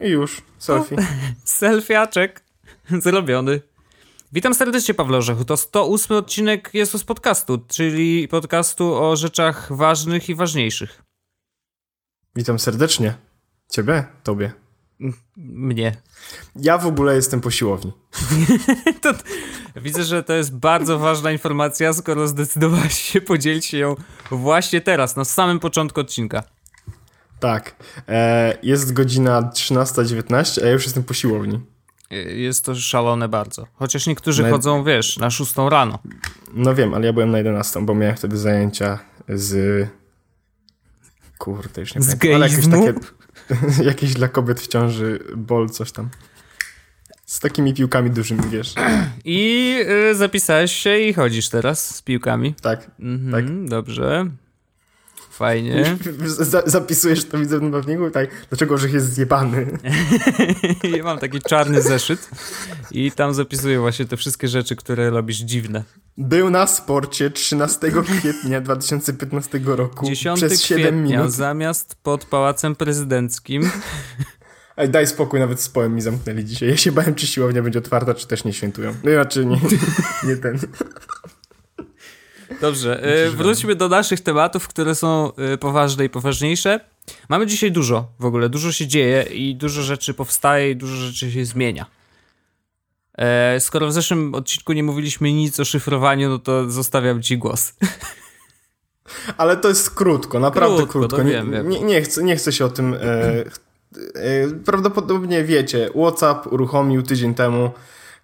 i już, selfie. O, selfiaczek zrobiony. Witam serdecznie, Pawle Orzechu. To 108 odcinek jest z podcastu, czyli podcastu o rzeczach ważnych i ważniejszych. Witam serdecznie. Ciebie, tobie. Mnie. Ja w ogóle jestem po siłowni. to, widzę, że to jest bardzo ważna informacja, skoro zdecydowałaś się podzielić się ją właśnie teraz, na samym początku odcinka. Tak. E, jest godzina 13.19, a ja już jestem po siłowni. Jest to szalone bardzo. Chociaż niektórzy na... chodzą, wiesz, na 6 rano. No wiem, ale ja byłem na 11, bo miałem wtedy zajęcia z... Kurde, już nie z pamiętam. Ale jakieś takie... jakieś dla kobiet w ciąży bol, coś tam. Z takimi piłkami dużymi, wiesz. I y, zapisałeś się i chodzisz teraz z piłkami. Tak, mhm, tak. Dobrze. Fajnie. zapisujesz to widzę w pewniku, tak, dlaczego orzech jest zjebany. ja mam taki czarny zeszyt i tam zapisuję właśnie te wszystkie rzeczy, które robisz dziwne. Był na sporcie 13 kwietnia 2015 roku 10 przez 7 minut. zamiast pod Pałacem Prezydenckim. Ej, daj spokój, nawet z poem mi zamknęli dzisiaj. Ja się bałem, czy siłownia będzie otwarta, czy też nie świętują. No znaczy nie, nie ten. Dobrze, e, wróćmy do naszych tematów, które są e, poważne i poważniejsze. Mamy dzisiaj dużo w ogóle, dużo się dzieje i dużo rzeczy powstaje i dużo rzeczy się zmienia. E, skoro w zeszłym odcinku nie mówiliśmy nic o szyfrowaniu, no to zostawiam ci głos. Ale to jest krótko, naprawdę krótko. krótko. No wiem, nie, nie, nie, chcę, nie chcę się o tym. E, e, prawdopodobnie wiecie, WhatsApp uruchomił tydzień temu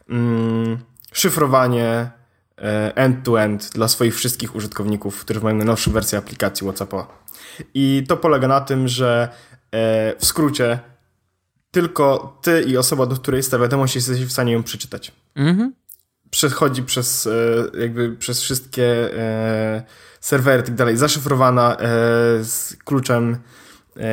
mm, szyfrowanie E, end-to-end dla swoich wszystkich użytkowników, którzy mają najnowszą wersję aplikacji WhatsAppa. I to polega na tym, że e, w skrócie tylko ty i osoba, do której jest ta wiadomość, jesteś w stanie ją przeczytać. Mhm. Przechodzi przez e, jakby przez wszystkie serwery i tak dalej, zaszyfrowana z kluczem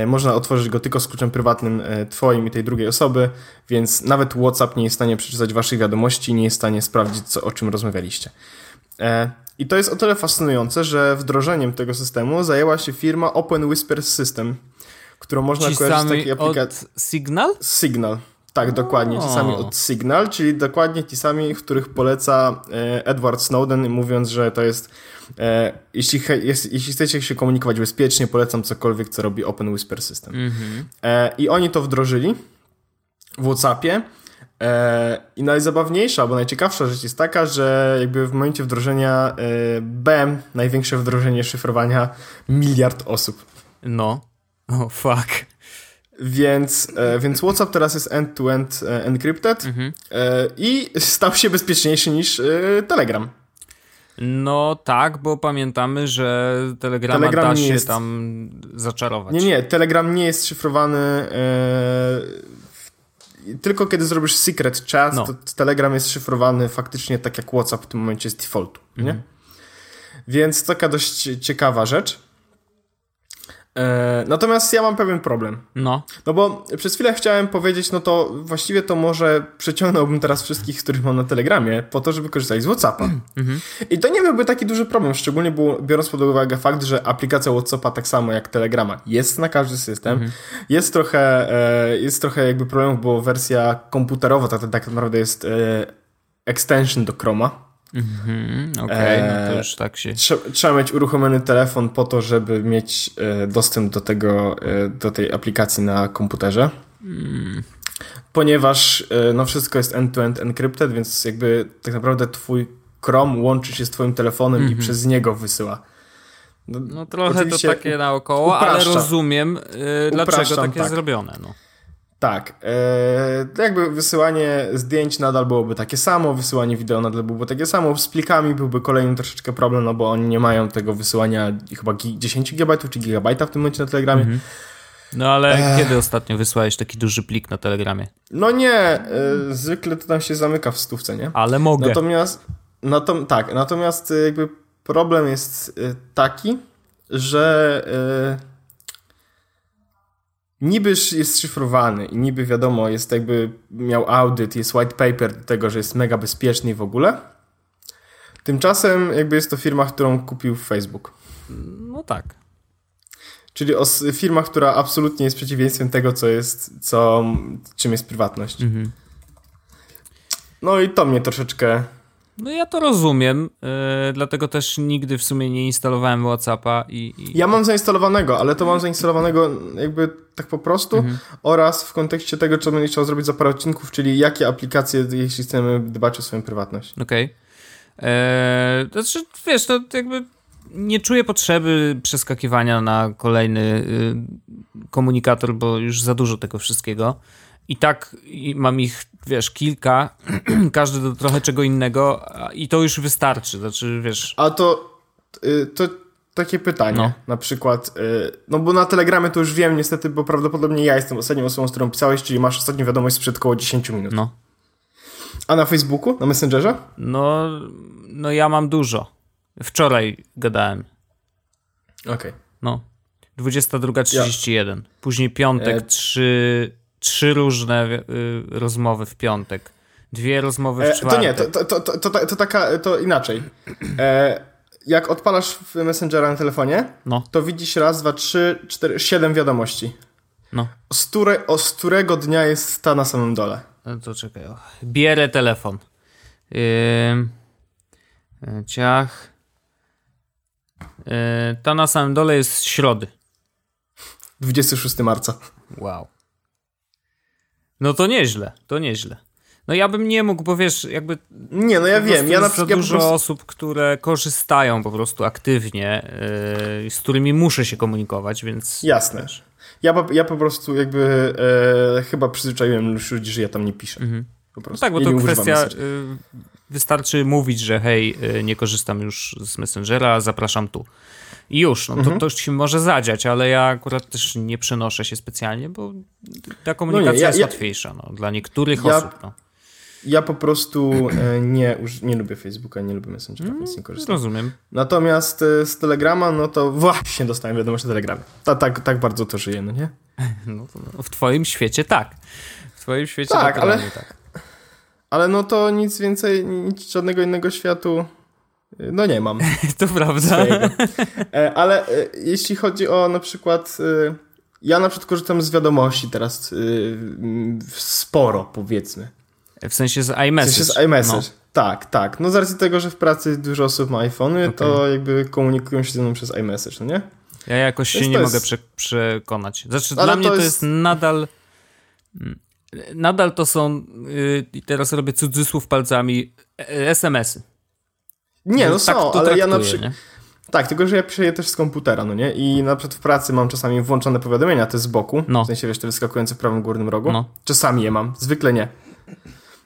można otworzyć go tylko z kluczem prywatnym e, twoim i tej drugiej osoby, więc nawet WhatsApp nie jest w stanie przeczytać waszych wiadomości, nie jest w stanie sprawdzić, co, o czym rozmawialiście. E, I to jest o tyle fascynujące, że wdrożeniem tego systemu zajęła się firma Open Whisper System, którą można Ci kojarzyć z takiej aplikacji. Signal? Signal. Tak, dokładnie. Ci sami od Signal, czyli dokładnie ci sami, których poleca Edward Snowden, mówiąc, że to jest E, jeśli, jest, jeśli chcecie się komunikować bezpiecznie, polecam cokolwiek, co robi Open Whisper System. Mm -hmm. e, I oni to wdrożyli w WhatsAppie. E, I najzabawniejsza, albo najciekawsza rzecz jest taka, że jakby w momencie wdrożenia e, BEM, największe wdrożenie szyfrowania, miliard osób. No. Oh, fuck. Więc, e, więc WhatsApp teraz jest end-to-end -end encrypted mm -hmm. i stał się bezpieczniejszy niż Telegram. No tak, bo pamiętamy, że Telegrama Telegram da się jest... tam zaczarować. Nie, nie, Telegram nie jest szyfrowany e... tylko kiedy zrobisz secret chat, no. to Telegram jest szyfrowany faktycznie tak jak WhatsApp w tym momencie z defaultu, nie? Mhm. Więc taka dość ciekawa rzecz. E, natomiast ja mam pewien problem. No. No bo przez chwilę chciałem powiedzieć, no to właściwie to może przeciągnąłbym teraz wszystkich, których mam na Telegramie, po to, żeby korzystać z WhatsAppa. Mm-hmm. I to nie byłby taki duży problem, szczególnie biorąc pod uwagę fakt, że aplikacja WhatsAppa tak samo jak Telegrama jest na każdy system. Mm-hmm. Jest trochę, e, jest trochę jakby problemów, bo wersja komputerowa tak, tak naprawdę jest e, extension do Chroma. Mhm, Okej, okay, no to już tak się... Trzeba, trzeba mieć uruchomiony telefon po to, żeby mieć e, dostęp do tego, e, do tej aplikacji na komputerze. Mm. Ponieważ e, no wszystko jest end-to-end encrypted, więc jakby tak naprawdę twój Chrome łączy się z twoim telefonem -hmm. i mhm. przez niego wysyła. No, no trochę to takie naokoło, ale rozumiem, yy, dlaczego tak jest tak. zrobione. No. Tak. E, jakby wysyłanie zdjęć nadal byłoby takie samo, wysyłanie wideo nadal byłoby takie samo. Z plikami byłby kolejny troszeczkę problem, no bo oni nie mają tego wysyłania chyba 10 GB czy gigabajta w tym momencie na Telegramie. Mhm. No ale kiedy ostatnio wysłałeś taki duży plik na Telegramie? No nie, e, zwykle to tam się zamyka w stówce, nie? Ale mogę. Natomiast, no to, tak, natomiast e, jakby problem jest e, taki, że e, niby jest szyfrowany i niby wiadomo, jest jakby miał audyt, jest white paper do tego, że jest mega bezpieczny w ogóle. Tymczasem jakby jest to firma, którą kupił Facebook. No tak. Czyli o firmach, która absolutnie jest przeciwieństwem tego, co jest, co, czym jest prywatność. Mhm. No i to mnie troszeczkę no ja to rozumiem, yy, dlatego też nigdy w sumie nie instalowałem Whatsappa i, i... Ja mam zainstalowanego, ale to mam zainstalowanego jakby tak po prostu mhm. oraz w kontekście tego, co będę chciał zrobić za parę odcinków, czyli jakie aplikacje, jeśli chcemy dbać o swoją prywatność. Okej. Okay. Eee, to znaczy, wiesz, to jakby nie czuję potrzeby przeskakiwania na kolejny y, komunikator, bo już za dużo tego wszystkiego. I tak mam ich, wiesz, kilka, każdy do trochę czego innego i to już wystarczy, znaczy, wiesz... A to, y, to takie pytanie, no. na przykład, y, no bo na Telegramie to już wiem niestety, bo prawdopodobnie ja jestem ostatnią osobą, z którą pisałeś, czyli masz ostatnią wiadomość sprzed około 10 minut. No. A na Facebooku, na Messengerze? No, no ja mam dużo. Wczoraj gadałem. Okej. Okay. No. 22.31. Ja. Później piątek, e... 3 trzy różne y, rozmowy w piątek. Dwie rozmowy w e, czwartek. To nie, to, to, to, to, to taka, to inaczej. E, jak odpalasz Messengera na telefonie, no. to widzisz raz, dwa, trzy, cztery, siedem wiadomości. No. Z, które, o, z którego dnia jest ta na samym dole? No to czekaj. Bierę telefon. Yy, ciach. Yy, ta na samym dole jest z środy. 26 marca. Wow. No to nieźle, to nieźle. No ja bym nie mógł, bo wiesz, jakby... Nie, no ja wiem. Ja na przykład ja dużo prostu... osób, które korzystają po prostu aktywnie, yy, z którymi muszę się komunikować, więc... Jasne. Ja, ja po prostu jakby e, chyba przyzwyczaiłem już ludzi, że ja tam nie piszę. Mhm. Po prostu. No tak, bo to kwestia... Y, wystarczy mówić, że hej, y, nie korzystam już z Messengera, zapraszam tu. I już, no to, mhm. to już się może zadziać, ale ja akurat też nie przenoszę się specjalnie, bo ta komunikacja no nie, ja, jest ja, łatwiejsza no, dla niektórych ja, osób. No. Ja po prostu e, nie, nie lubię Facebooka, nie lubię Messengera, mm, więc nie korzystam. Rozumiem. Natomiast e, z Telegrama, no to właśnie dostałem wiadomość o Telegramie. Ta, tak, tak bardzo to żyje, no nie? No, no, w twoim świecie tak. W twoim świecie tak, ale, tak. Ale no to nic więcej, nic żadnego innego światu no nie mam. to prawda. E, ale e, jeśli chodzi o na przykład. E, ja na przykład korzystam z wiadomości teraz sporo, powiedzmy. W sensie z iMessage. W sensie z iMessage. No. Tak, tak. No z racji tego, że w pracy dużo osób ma iPhony, okay. to jakby komunikują się ze mną przez iMessage, no nie? Ja jakoś się nie jest... mogę prze przekonać. Znaczy, Ale dla mnie to jest... jest nadal. Mm, nadal to są. I yy, teraz robię cudzysłów palcami. SMS-y. Nie, no, no tak są, ale ja na przykład... Tak, tylko że ja piszę je też z komputera, no nie? I na przykład w pracy mam czasami włączone powiadomienia te z boku, no. w sensie wiesz, te wyskakujące w prawym górnym rogu. No. Czasami je mam, zwykle nie.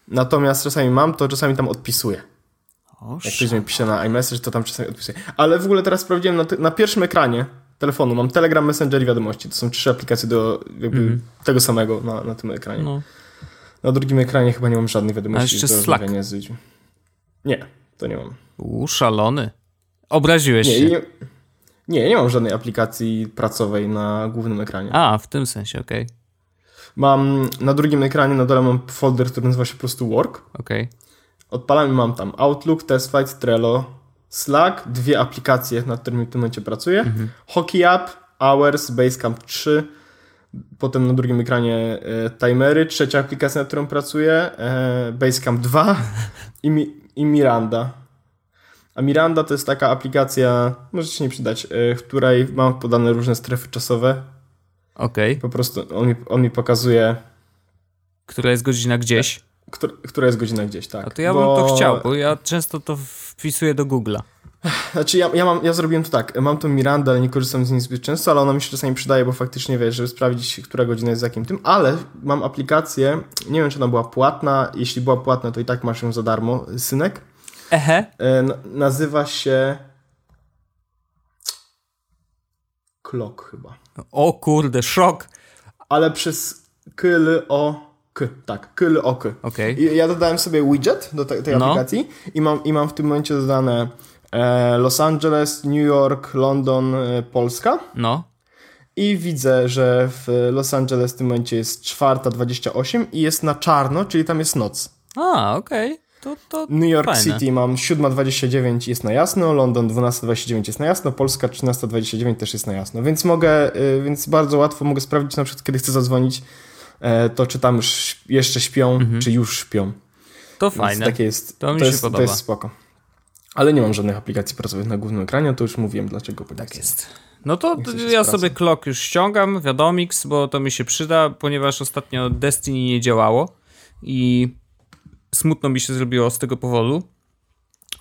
Natomiast czasami mam, to czasami tam odpisuję. O, Jak ktoś mi pisze na iMessage, to tam czasami odpisuję. Ale w ogóle teraz sprawdziłem na, na pierwszym ekranie telefonu, mam Telegram, Messenger i wiadomości. To są trzy aplikacje do mm. tego samego na, na tym ekranie. No. Na drugim ekranie chyba nie mam żadnych wiadomości A jeszcze do Slack. z ludźmi. Nie, to nie mam. U, szalony. Obraziłeś nie, się. Nie, nie, nie mam żadnej aplikacji pracowej na głównym ekranie. A, w tym sensie, okej. Okay. Mam na drugim ekranie na dole mam folder, który nazywa się po prostu Work. Okej. Okay. Odpalam i mam tam Outlook, TestFlight, Trello, Slack, dwie aplikacje, nad którymi w tym momencie pracuję. Mhm. Hockey App, Hours, Basecamp 3, potem na drugim ekranie e, timery, trzecia aplikacja, nad którą pracuję, e, Basecamp 2 i, mi, i Miranda. A Miranda to jest taka aplikacja, może się nie przydać, e, w której mam podane różne strefy czasowe. Okej. Okay. Po prostu on mi, on mi pokazuje. Która jest godzina gdzieś. Która, która jest godzina gdzieś, tak. A to ja bo... bym to chciał, bo ja często to wpisuję do Google'a. Znaczy ja, ja, mam, ja zrobiłem to tak, mam tą Mirandę, ale nie korzystam z niej zbyt często, ale ona mi się czasami przydaje, bo faktycznie wiesz, żeby sprawdzić, która godzina jest za jakim tym, ale mam aplikację, nie wiem czy ona była płatna, jeśli była płatna, to i tak masz ją za darmo, synek. Ehe. E, nazywa się Clock chyba. O kurde, szok. Ale przez kyl o k, tak, kyl o k. Okay. I ja dodałem sobie widget do te, tej no. aplikacji i mam, i mam w tym momencie dodane e, Los Angeles, New York, London, e, Polska. No. I widzę, że w Los Angeles w tym momencie jest 4.28 i jest na czarno, czyli tam jest noc. A, okej. Okay. To, to New York fajne. City mam 7.29 jest na jasno, London 12.29 jest na jasno, Polska 13.29 też jest na jasno, więc mogę, y, więc bardzo łatwo mogę sprawdzić na przykład, kiedy chcę zadzwonić, e, to czy tam już jeszcze śpią, mhm. czy już śpią. To fajne. Więc takie jest, to mi to się jest, podoba. To jest spoko. Ale nie mam żadnych aplikacji pracowych na głównym ekranie, to już mówiłem dlaczego. Tak jest. No to ja sobie Clock już ściągam, wiadomix, bo to mi się przyda, ponieważ ostatnio Destiny nie działało i smutno mi się zrobiło z tego powodu.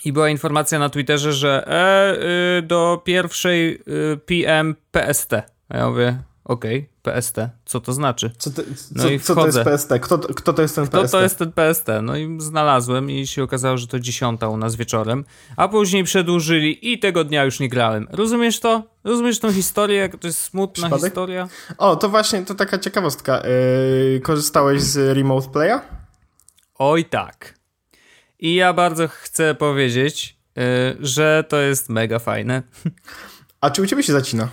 I była informacja na Twitterze, że e, y, do pierwszej y, PM PST. A ja mówię, okej, okay, PST, co to znaczy? Co, to, no co, i co to jest PST? Kto, kto to jest ten kto PST? to jest ten PST? No i znalazłem i się okazało, że to dziesiąta u nas wieczorem, a później przedłużyli i tego dnia już nie grałem. Rozumiesz to? Rozumiesz tą historię, jak to jest smutna Przypadek? historia? O, to właśnie, to taka ciekawostka. Yy, korzystałeś z Remote Playa? Oj tak. I ja bardzo chcę powiedzieć, yy, że to jest mega fajne. A czy u ciebie się zacina?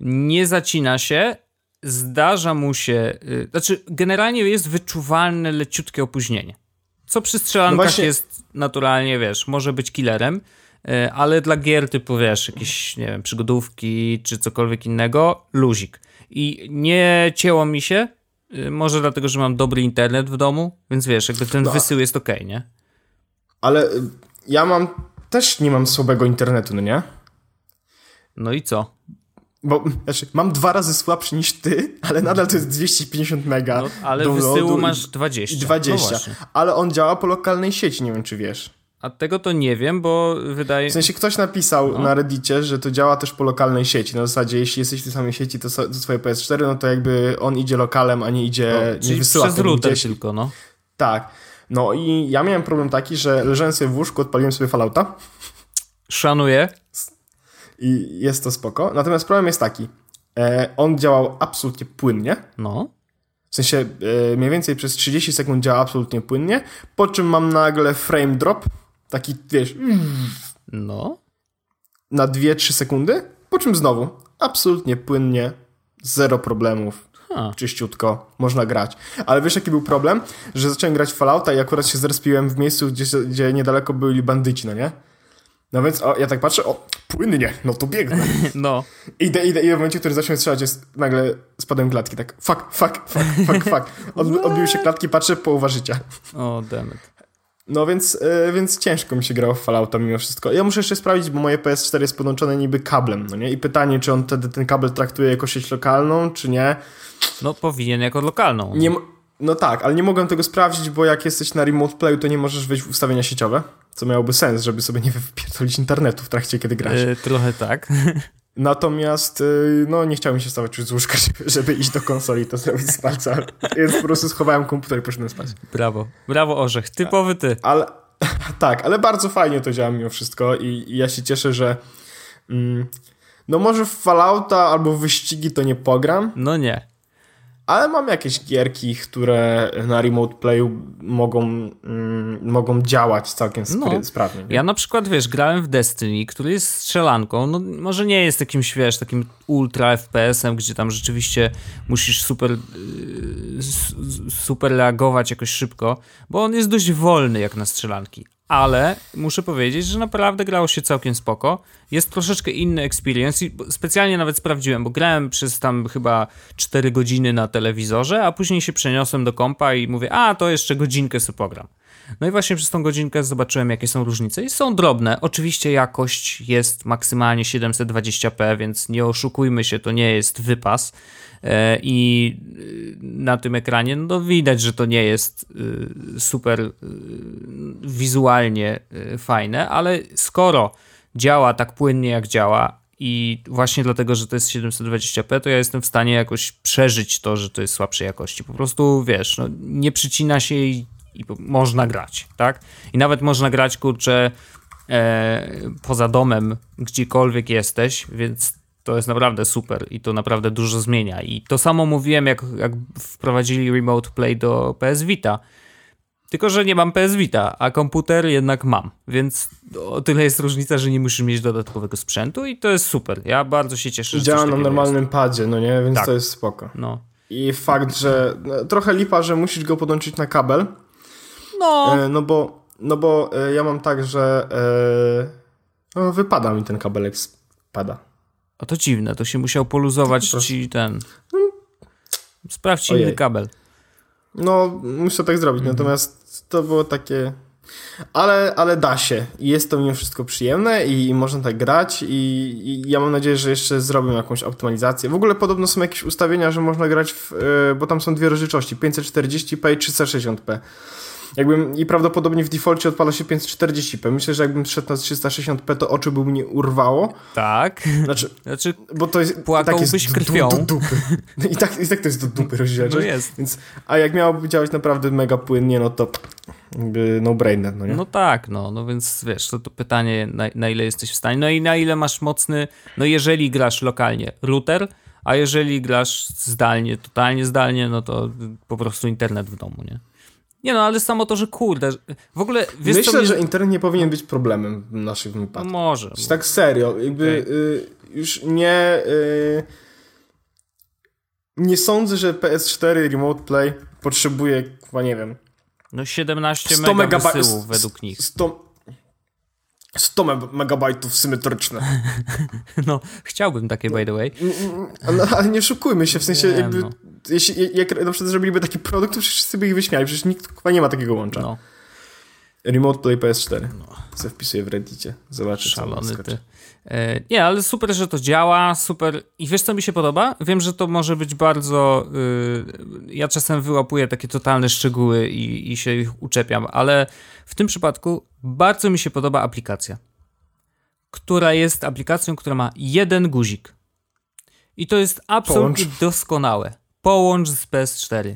Nie zacina się. Zdarza mu się. Yy, znaczy, generalnie jest wyczuwalne leciutkie opóźnienie. Co przy strzelankach no właśnie... jest naturalnie, wiesz, może być killerem, yy, ale dla gier typu, wiesz, jakieś, nie wiem, przygodówki czy cokolwiek innego, luzik. I nie cięło mi się, Y, może dlatego, że mam dobry internet w domu, więc wiesz, jakby ten no, wysył jest ok, nie? Ale y, ja mam, też nie mam słabego internetu, no nie? No i co? Bo znaczy, mam dwa razy słabszy niż ty, ale nadal to jest 250 mega. No, ale wysyłu masz 20. 20. No ale on działa po lokalnej sieci, nie wiem czy wiesz. A tego to nie wiem, bo wydaje... W sensie ktoś napisał no. na reddicie, że to działa też po lokalnej sieci. Na zasadzie, jeśli jesteś w tej samej sieci, to, to swoje PS4, no to jakby on idzie lokalem, a nie idzie... No, nie wysyła przez router gdzieś. tylko, no. Tak. No i ja miałem problem taki, że leżałem sobie w łóżku, odpaliłem sobie Fallouta. Szanuję. I jest to spoko. Natomiast problem jest taki. E, on działał absolutnie płynnie. No. W sensie e, mniej więcej przez 30 sekund działa absolutnie płynnie, po czym mam nagle frame drop Taki, wiesz... No. Na 2-3 sekundy, po czym znowu absolutnie płynnie, zero problemów, ha. czyściutko, można grać. Ale wiesz jaki był problem? Że zacząłem grać w Fallouta i akurat się zrespiłem w miejscu, gdzie, gdzie niedaleko byli bandyci, no nie? No więc o, ja tak patrzę, o, płynnie, no to biegnę. No. Idę, idę, idę w momencie, w którym zacząłem strzelać, jest, nagle spadłem klatki, tak fuck, fuck, fuck, fuck, fuck. Od, odbiły się klatki, patrzę, połowa życia. O, oh, dammit. No więc, yy, więc ciężko mi się grało w Fallouta mimo wszystko. Ja muszę jeszcze sprawdzić, bo moje PS4 jest podłączone niby kablem, no nie? I pytanie, czy on wtedy ten kabel traktuje jako sieć lokalną, czy nie? No powinien jako lokalną. Nie, no tak, ale nie mogłem tego sprawdzić, bo jak jesteś na remote playu, to nie możesz wejść w ustawienia sieciowe, co miałoby sens, żeby sobie nie wypierdolić internetu w trakcie, kiedy grasz. Yy, trochę tak. Natomiast y, no nie chciałem się stawać już z łóżka, żeby, iść do konsoli i to zrobić z palca. Więc po prostu schowałem komputer i poszedłem spać. Brawo. Brawo Orzech. Typowy ty. Ale, tak, ale bardzo fajnie to działa mimo wszystko i, i ja się cieszę, że mm, no może w Fallouta albo w wyścigi to nie pogram. No nie ale mam jakieś gierki, które na remote playu mogą, mm, mogą działać całkiem no, sprawnie. Nie? Ja na przykład, wiesz, grałem w Destiny, który jest strzelanką, no może nie jest takim, wiesz, takim ultra FPS-em, gdzie tam rzeczywiście musisz super yy, super reagować jakoś szybko, bo on jest dość wolny jak na strzelanki ale muszę powiedzieć, że naprawdę grało się całkiem spoko. Jest troszeczkę inny experience i specjalnie nawet sprawdziłem, bo grałem przez tam chyba 4 godziny na telewizorze, a później się przeniosłem do kompa i mówię, a to jeszcze godzinkę sobie pogram. No i właśnie przez tą godzinkę zobaczyłem, jakie są różnice i są drobne. Oczywiście jakość jest maksymalnie 720p, więc nie oszukujmy się, to nie jest wypas. E, I y, na tym ekranie no widać, że to nie jest y, super y, wizualnie fajne, ale skoro działa tak płynnie jak działa i właśnie dlatego, że to jest 720p, to ja jestem w stanie jakoś przeżyć to, że to jest słabszej jakości. Po prostu wiesz, no, nie przycina się i, i można grać, tak? I nawet można grać kurczę e, poza domem, gdziekolwiek jesteś, więc to jest naprawdę super i to naprawdę dużo zmienia. I to samo mówiłem, jak, jak wprowadzili Remote Play do PS Vita. Tylko, że nie mam PS Vita, a komputer jednak mam, więc o tyle jest różnica, że nie musisz mieć dodatkowego sprzętu i to jest super. Ja bardzo się cieszę, że Działa na normalnym jest. padzie, no nie? Więc tak. to jest spoko. No. I fakt, że no, trochę lipa, że musisz go podłączyć na kabel. No. E, no bo no bo e, ja mam tak, że e, no, wypada mi ten kabelek spada. A to dziwne, to się musiał poluzować ci ten... Sprawdź inny kabel. No, muszę tak zrobić, mhm. natomiast to było takie... Ale, ale da się i jest to mimo wszystko przyjemne i, i można tak grać i, i, ja mam nadzieję, że jeszcze zrobią jakąś optymalizację. W ogóle podobno są jakieś ustawienia, że można grać w, yy, bo tam są dwie rozdzielczości, 540p i 360p. Jakbym, I prawdopodobnie w defaulcie odpala się 540p. Myślę, że jakbym szedł na 360p, to oczy by mnie urwało. Tak. Znaczy, znaczy bo to jest, tak jest krwią. Do, do dupy. I tak, I tak to jest do dupy rozdzielczość. No jest. Więc, a jak miałoby działać naprawdę mega płynnie, no to no-brainer, no nie? No tak, no, no więc wiesz, to, to pytanie na, na ile jesteś w stanie, no i na ile masz mocny, no jeżeli grasz lokalnie, router, a jeżeli grasz zdalnie, totalnie zdalnie, no to po prostu internet w domu, nie? Nie no, ale samo to, że kurde, w ogóle... Wiesz, Myślę, mnie... że internet nie powinien być problemem w naszych wypadkach. Może. Tak serio, jakby okay. y, już nie... Y, nie sądzę, że PS4 Remote Play potrzebuje, chyba nie wiem... No 17 100 mega wysyłów według nich. 100, 100 megabajtów symetryczne. No, chciałbym takie, by the way. No, ale nie szukujmy się, w sensie jakby, no. Jeśli jak na przykład zrobiliby taki produkt, to wszyscy by ich wyśmiali, przecież nikt chyba nie ma takiego łącza. No. Remote Play PS4. No. Co wpisuję w Reddicie. Zobaczę, Szalony co ty. E, nie, ale super, że to działa, super. I wiesz, co mi się podoba? Wiem, że to może być bardzo... Yy, ja czasem wyłapuję takie totalne szczegóły i, i się ich uczepiam, ale w tym przypadku bardzo mi się podoba aplikacja, która jest aplikacją, która ma jeden guzik. I to jest absolutnie Połącz. doskonałe. Połącz z PS4.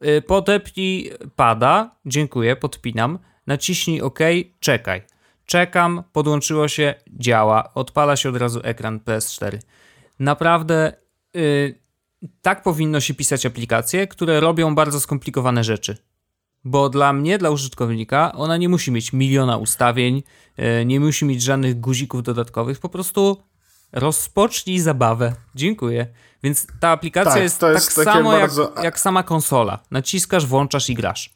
Yy, podepnij pada, dziękuję, podpinam. Naciśnij OK, czekaj. Czekam, podłączyło się, działa, odpala się od razu ekran PS4. Naprawdę yy, tak powinno się pisać aplikacje, które robią bardzo skomplikowane rzeczy. Bo dla mnie, dla użytkownika, ona nie musi mieć miliona ustawień, yy, nie musi mieć żadnych guzików dodatkowych, po prostu rozpocznij zabawę. Dziękuję. Więc ta aplikacja tak, jest, jest tak samo bardzo... jak, jak sama konsola. Naciskasz, włączasz i grasz.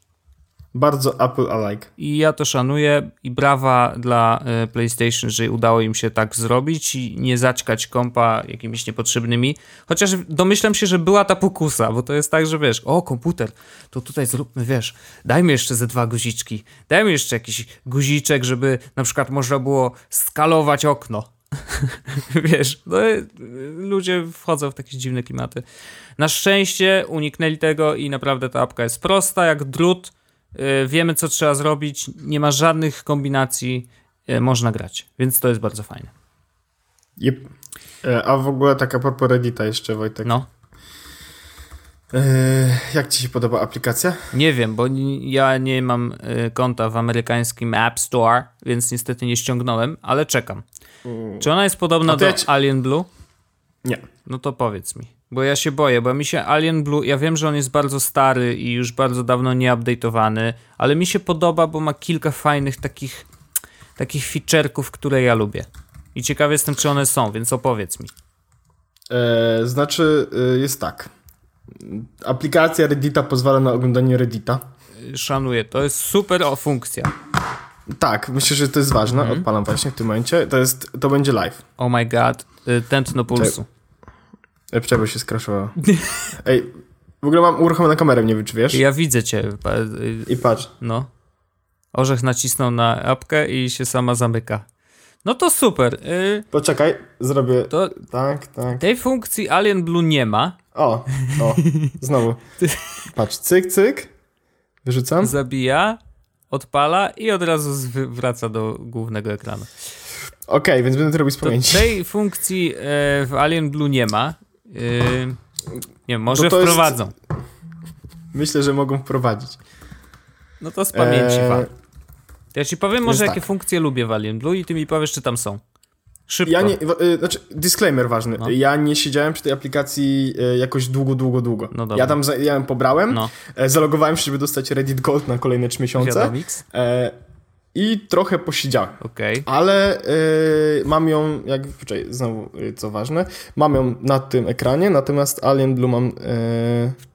Bardzo Apple-alike. I ja to szanuję i brawa dla e, PlayStation, że udało im się tak zrobić i nie zaćkać kompa jakimiś niepotrzebnymi. Chociaż domyślam się, że była ta pokusa, bo to jest tak, że wiesz, o komputer, to tutaj zróbmy, wiesz, dajmy jeszcze ze dwa guziczki, dajmy jeszcze jakiś guziczek, żeby na przykład można było skalować okno. wiesz, no, ludzie wchodzą w takie dziwne klimaty. Na szczęście uniknęli tego i naprawdę ta apka jest prosta jak drut Y, wiemy, co trzeba zrobić, nie ma żadnych kombinacji, y, można grać, więc to jest bardzo fajne. Yep. E, a w ogóle taka propos Reddita jeszcze, Wojtek. No. E, jak ci się podoba aplikacja? Nie wiem, bo ja nie mam y, konta w amerykańskim App Store, więc niestety nie ściągnąłem, ale czekam. Mm. Czy ona jest podobna do ja ci... Alien Blue? Nie. No to powiedz mi. Bo ja się boję, bo mi się Alien Blue, ja wiem, że on jest bardzo stary i już bardzo dawno nie update'owany, ale mi się podoba, bo ma kilka fajnych takich takich feature'ków, które ja lubię. I ciekawy jestem, czy one są, więc opowiedz mi. E, znaczy, e, jest tak. Aplikacja Reddita pozwala na oglądanie Reddita. Szanuję, to jest super funkcja. Tak, myślę, że to jest ważne. Mm. Odpalam właśnie w tym momencie. To jest, to będzie live. Oh my god, y, tętno pulsu. Epczeba się skraszowała. Ej, w ogóle mam uruchomioną kamerę, nie wiem czy wiesz. Ja widzę cię. I patrz. No. Orzech nacisnął na apkę i się sama zamyka. No to super. Y... Poczekaj, zrobię to tak, tak. Tej funkcji Alien Blue nie ma. O, o, znowu. Patrz, cyk, cyk. Wyrzucam. Zabija, odpala i od razu wraca do głównego ekranu. Okej, okay, więc będę to robić z pamięci. Tej funkcji e, w Alien Blue nie ma. Yy, nie może no wprowadzą. Jest... Myślę, że mogą wprowadzić. No to z pamięci eee... Ja ci powiem może, jakie tak. funkcje lubię w Alien Blue i ty mi powiesz, czy tam są. Szybko. Ja nie, y, znaczy, disclaimer ważny. No. Ja nie siedziałem przy tej aplikacji y, jakoś długo, długo, długo. No ja tam ja ją pobrałem, no. E, zalogowałem się, żeby dostać Reddit Gold na kolejne 3 miesiące i trochę posiedziałem. Okay. Ale y, mam ją, jak, poczekaj, znowu y, co ważne, mam ją na tym ekranie, natomiast Alien Blue mam, y,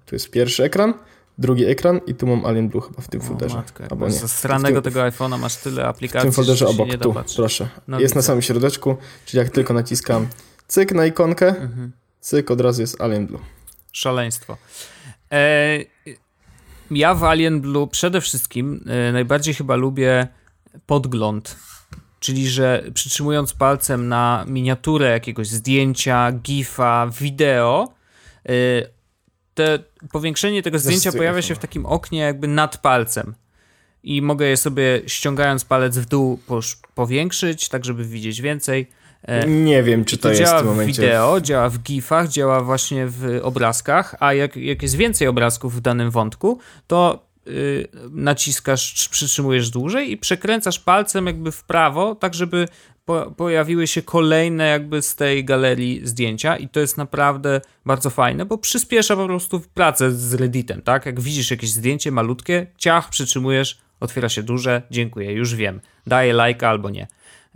tu jest pierwszy ekran, drugi ekran i tu mam Alien Blue chyba w tym folderze. Matkę, Albo nie. Z stranego tego iPhone'a masz tyle aplikacji, W tym folderze obok, tu, proszę. No jest widzę. na samym środeczku, czyli jak tylko naciskam cyk na ikonkę, mhm. cyk, od razu jest Alien Blue. Szaleństwo. E, ja w Alien Blue przede wszystkim e, najbardziej chyba lubię podgląd. Czyli, że przytrzymując palcem na miniaturę jakiegoś zdjęcia, gifa, wideo, e, te powiększenie tego zdjęcia pojawia się w takim oknie jakby nad palcem. I mogę je sobie ściągając palec w dół powiększyć, tak żeby widzieć więcej. E, Nie wiem, czy to, to jest działa w momencie. w wideo, działa w gifach, działa właśnie w obrazkach, a jak, jak jest więcej obrazków w danym wątku, to yy, naciskasz, przytrzymujesz dłużej i przekręcasz palcem jakby w prawo, tak żeby po, pojawiły się kolejne jakby z tej galerii zdjęcia i to jest naprawdę bardzo fajne, bo przyspiesza po prostu pracę z Redditem, tak? Jak widzisz jakieś zdjęcie malutkie, ciach, przytrzymujesz, otwiera się duże, dziękuję, już wiem, daję lajka albo nie.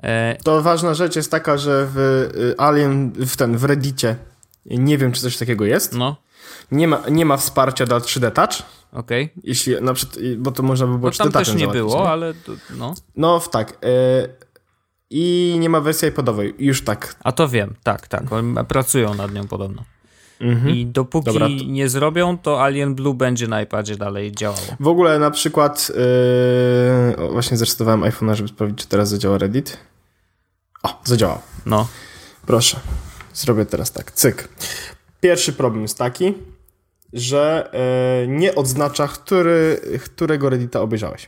E... To ważna rzecz jest taka, że w y, Alien, w ten, w Reddicie, nie wiem, czy coś takiego jest. No. Nie ma, nie ma wsparcia dla 3D Touch. Okej. Okay. Jeśli na przykład, bo to można by było no, 3D Touch. też nie było, nie? ale to, no. No, tak. E, i nie ma wersji iPodowej. Już tak. A to wiem, tak, tak. Pracują nad nią podobno. Mhm. I dopóki Dobra, to... nie zrobią, to Alien Blue będzie na iPadzie dalej działało. W ogóle na przykład yy, właśnie zrestowałem iPhone'a, żeby sprawdzić, czy teraz zadziała Reddit. O, zadziałał. No. Proszę. Zrobię teraz tak. Cyk. Pierwszy problem jest taki, że yy, nie odznacza, który, którego Reddita obejrzałeś.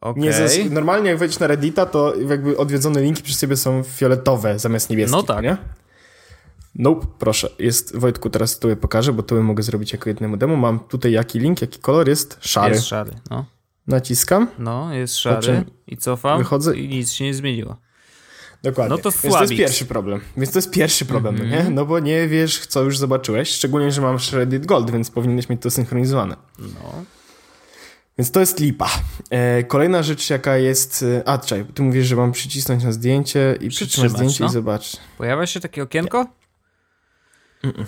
Okay. Nie normalnie jak wejdziesz na Reddita, to jakby odwiedzone linki przy sobie są fioletowe zamiast niebieskich, No tak. Nie? Nope, proszę. Jest, Wojtku, teraz tu pokażę, bo to mogę zrobić jako jednemu demo. Mam tutaj jaki link, jaki kolor jest? Szary. Jest szary, no. Naciskam. No, jest szary i cofam wychodzę i nic się nie zmieniło. Dokładnie. No to Więc to jest pierwszy problem. Więc to jest pierwszy problem, mm -hmm. nie? No bo nie wiesz, co już zobaczyłeś, szczególnie, że mam Reddit Gold, więc powinieneś mieć to synchronizowane. No. Więc to jest lipa. E, kolejna rzecz, jaka jest. E, a, czekaj, ty mówisz, że mam przycisnąć na zdjęcie i przytrzymać zdjęcie no. i zobacz. Pojawia się takie okienko? Mm -mm.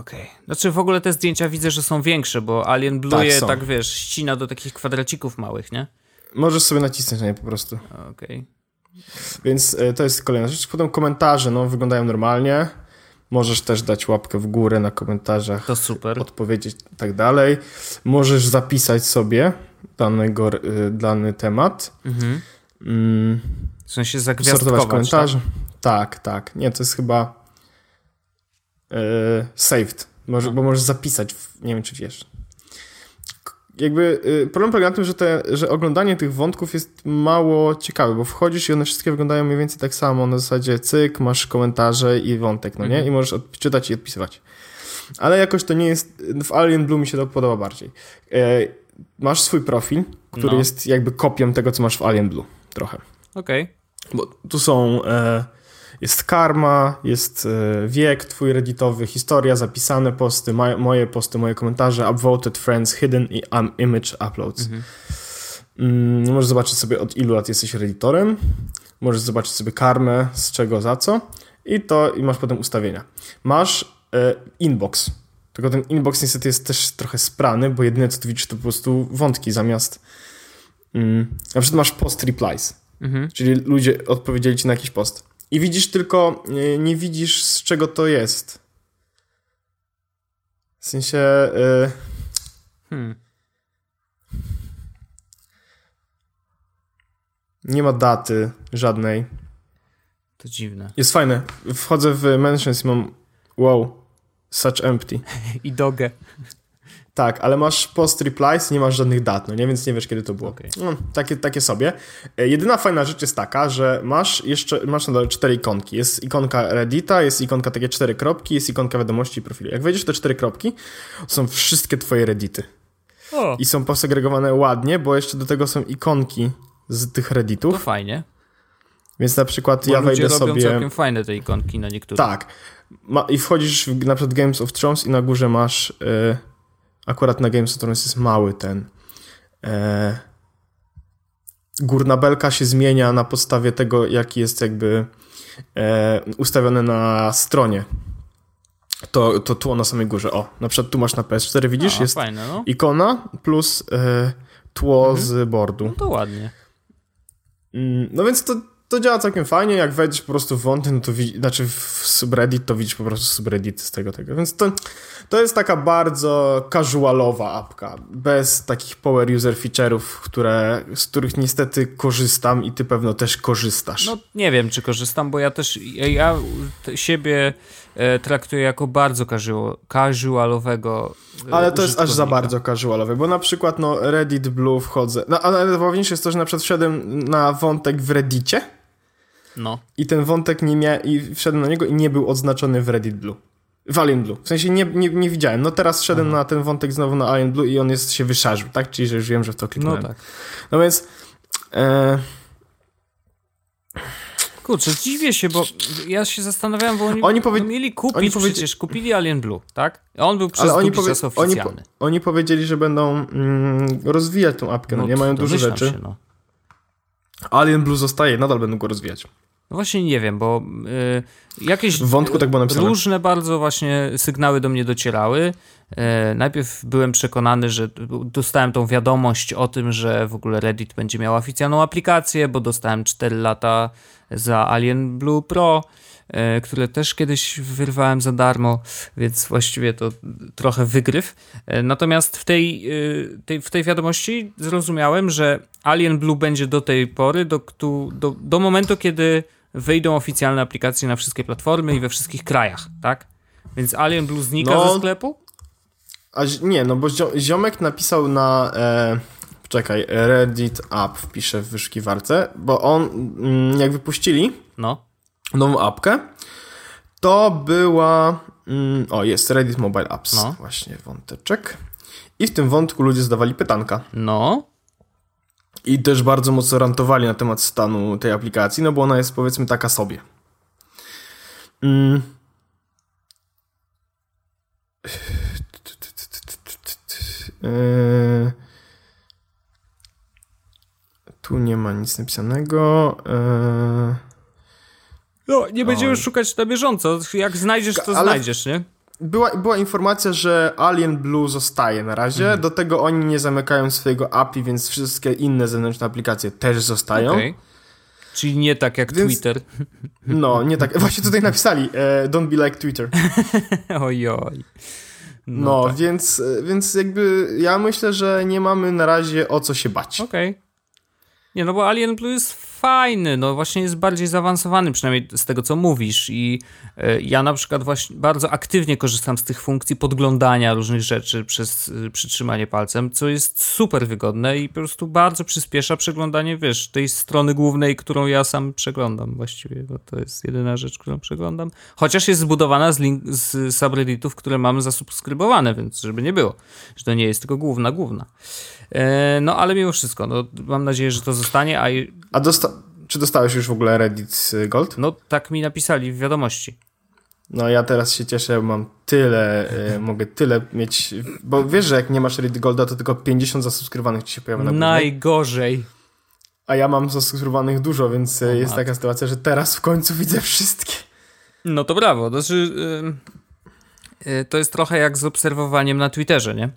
Okej. Okay. Znaczy w ogóle te zdjęcia widzę, że są większe, bo Alien Blue tak, tak wiesz, ścina do takich kwadracików małych, nie? Możesz sobie nacisnąć na nie po prostu. Okej. Okay. Więc e, to jest kolejna rzecz. Potem komentarze, no, wyglądają normalnie. Możesz też dać łapkę w górę na komentarzach. To super. Odpowiedzieć i tak dalej. Możesz zapisać sobie danego, y, dany temat. Mhm. Mm. W sensie zagwiazdkować, komentarze. Tak? tak, tak. Nie, to jest chyba yy, saved. Może, bo możesz zapisać, w, nie wiem czy wiesz jakby y, problem polega na tym, że, te, że oglądanie tych wątków jest mało ciekawe, bo wchodzisz i one wszystkie wyglądają mniej więcej tak samo, na zasadzie cyk, masz komentarze i wątek, no nie? Mhm. I możesz odczytać i odpisywać. Ale jakoś to nie jest, w Alien Blue mi się to podoba bardziej. E, masz swój profil, który no. jest jakby kopią tego, co masz w Alien Blue, trochę. Okej. Okay. Bo tu są... E, jest karma, jest e, wiek twój redditowy, historia, zapisane posty, moje posty, moje komentarze, upvoted, friends, hidden i image uploads. Mhm. Mm, możesz zobaczyć sobie od ilu lat jesteś redditorem, możesz zobaczyć sobie karmę, z czego, za co i to i masz potem ustawienia. Masz e, inbox, tylko ten inbox niestety jest też trochę sprany, bo jedyne co tu widzisz to po prostu wątki zamiast mm, na przykład masz post replies, mhm. czyli ludzie odpowiedzieli ci na jakiś post. I widzisz tylko, nie, nie widzisz z czego to jest. W sensie. Yy... Hmm. Nie ma daty żadnej. To dziwne. Jest fajne. Wchodzę w mentions i mam wow, such empty. I dogę. Tak, ale masz post replies, nie masz żadnych dat, no nie, więc nie wiesz kiedy to było. Okay. No, takie, takie sobie. E, jedyna fajna rzecz jest taka, że masz jeszcze, masz na dole cztery ikonki. Jest ikonka Reddita, jest ikonka takie cztery kropki, jest ikonka wiadomości i profilu. Jak wejdziesz te cztery kropki, są wszystkie twoje Reddity. O. I są posegregowane ładnie, bo jeszcze do tego są ikonki z tych Redditów. To fajnie. Więc na przykład bo ja wejdę robią sobie. całkiem fajne te ikonki na niektórych. Tak. Ma, I wchodzisz w, na przykład Games of Thrones i na górze masz. Yy, Akurat na Games Thrones jest mały ten. E, górna belka się zmienia na podstawie tego, jaki jest jakby e, ustawione na stronie. to, to tło na samej górze. O, na przykład tu masz na PS4, widzisz? Jest fajne, no. ikona plus e, tło mhm. z boardu. No to ładnie. Mm, no więc to, to działa całkiem fajnie. Jak wejdziesz po prostu w wąty, no to widzi, znaczy w subreddit, to widzisz po prostu subreddit z tego, tego. Więc to, to jest taka bardzo casualowa apka, bez takich power user feature'ów, które, z których niestety korzystam i ty pewno też korzystasz. No nie wiem, czy korzystam, bo ja też, ja, ja siebie e, traktuję jako bardzo casual, casualowego e, Ale to jest aż za bardzo casualowe, bo na przykład no Reddit Blue wchodzę, no ale najważniejsze jest to, że na przykład wszedłem na wątek w Reddicie no. i ten wątek nie miał, i wszedłem na niego i nie był odznaczony w Reddit Blue. W Alien Blue. W sensie nie, nie, nie widziałem. No teraz szedłem Aha. na ten wątek znowu na Alien Blue i on jest się wyszarzył, tak? Czyli, że już wiem, że w to kliknąłem. No tak. No więc... E... Kurczę, dziwię się, bo ja się zastanawiałem, bo oni, oni powie... no mieli kupić oni powie... przecież, kupili Alien Blue, tak? On był przez Ale oni powie... Oni, po... oni powiedzieli, że będą mm, rozwijać tą apkę, no, no nie mają dużo rzeczy. Się, no. Alien Blue zostaje, nadal będą go rozwijać. No właśnie nie wiem, bo y, jakieś w wątku tak było napisane. różne bardzo właśnie sygnały do mnie docierały. Y, najpierw byłem przekonany, że dostałem tą wiadomość o tym, że w ogóle Reddit będzie miał oficjalną aplikację, bo dostałem 4 lata za Alien Blue Pro, y, które też kiedyś wyrwałem za darmo, więc właściwie to trochę wygryw. Y, natomiast w tej, y, tej, w tej wiadomości zrozumiałem, że Alien Blue będzie do tej pory, do, do, do momentu, kiedy wyjdą oficjalne aplikacje na wszystkie platformy i we wszystkich krajach, tak? Więc Alien Blue znika no, ze sklepu? A nie, no bo ziomek napisał na... E, czekaj, Reddit App wpiszę w wyszukiwarce, bo on, mm, jak wypuścili no. Nową apkę, to była... Mm, o, jest Reddit Mobile Apps. No. Właśnie, wąteczek. I w tym wątku ludzie zadawali pytanka. No. I też bardzo mocno rantowali na temat stanu tej aplikacji, no bo ona jest powiedzmy taka sobie. Mm. Eee, tu nie ma nic napisanego. Eee, no, nie będziemy szukać na bieżąco. Jak znajdziesz, to Ale... znajdziesz, nie? była, była informacja, że Alien Blue zostaje na razie. Mhm. Do tego oni nie zamykają swojego API, więc wszystkie inne zewnętrzne aplikacje też zostają. Okay. Czyli nie tak jak więc, Twitter. No, nie tak. Właśnie tutaj napisali e, don't be like Twitter. Ojoj. No, no tak. więc, e, więc jakby ja myślę, że nie mamy na razie o co się bać. Okej. Okay. Nie, no bo Alien Blue jest fajny, no właśnie jest bardziej zaawansowany, przynajmniej z tego, co mówisz i y, ja na przykład właśnie bardzo aktywnie korzystam z tych funkcji podglądania różnych rzeczy przez y, przytrzymanie palcem, co jest super wygodne i po prostu bardzo przyspiesza przeglądanie, wiesz, tej strony głównej, którą ja sam przeglądam właściwie, bo to jest jedyna rzecz, którą przeglądam. Chociaż jest zbudowana z, link, z subredditów, które mamy zasubskrybowane, więc żeby nie było, że to nie jest tylko główna, główna. E, no ale mimo wszystko, no, mam nadzieję, że to zostanie. A, a dosta czy dostałeś już w ogóle Reddit Gold? No tak mi napisali w wiadomości. No ja teraz się cieszę, mam tyle, e, mogę tyle mieć, bo wiesz, że jak nie masz Reddit Golda, to tylko 50 zasubskrybowanych ci się pojawia na Najgorzej. A ja mam zasubskrybowanych dużo, więc e, jest taka sytuacja, że teraz w końcu widzę wszystkie. No to brawo. To, znaczy, yy, to jest trochę jak z obserwowaniem na Twitterze, nie?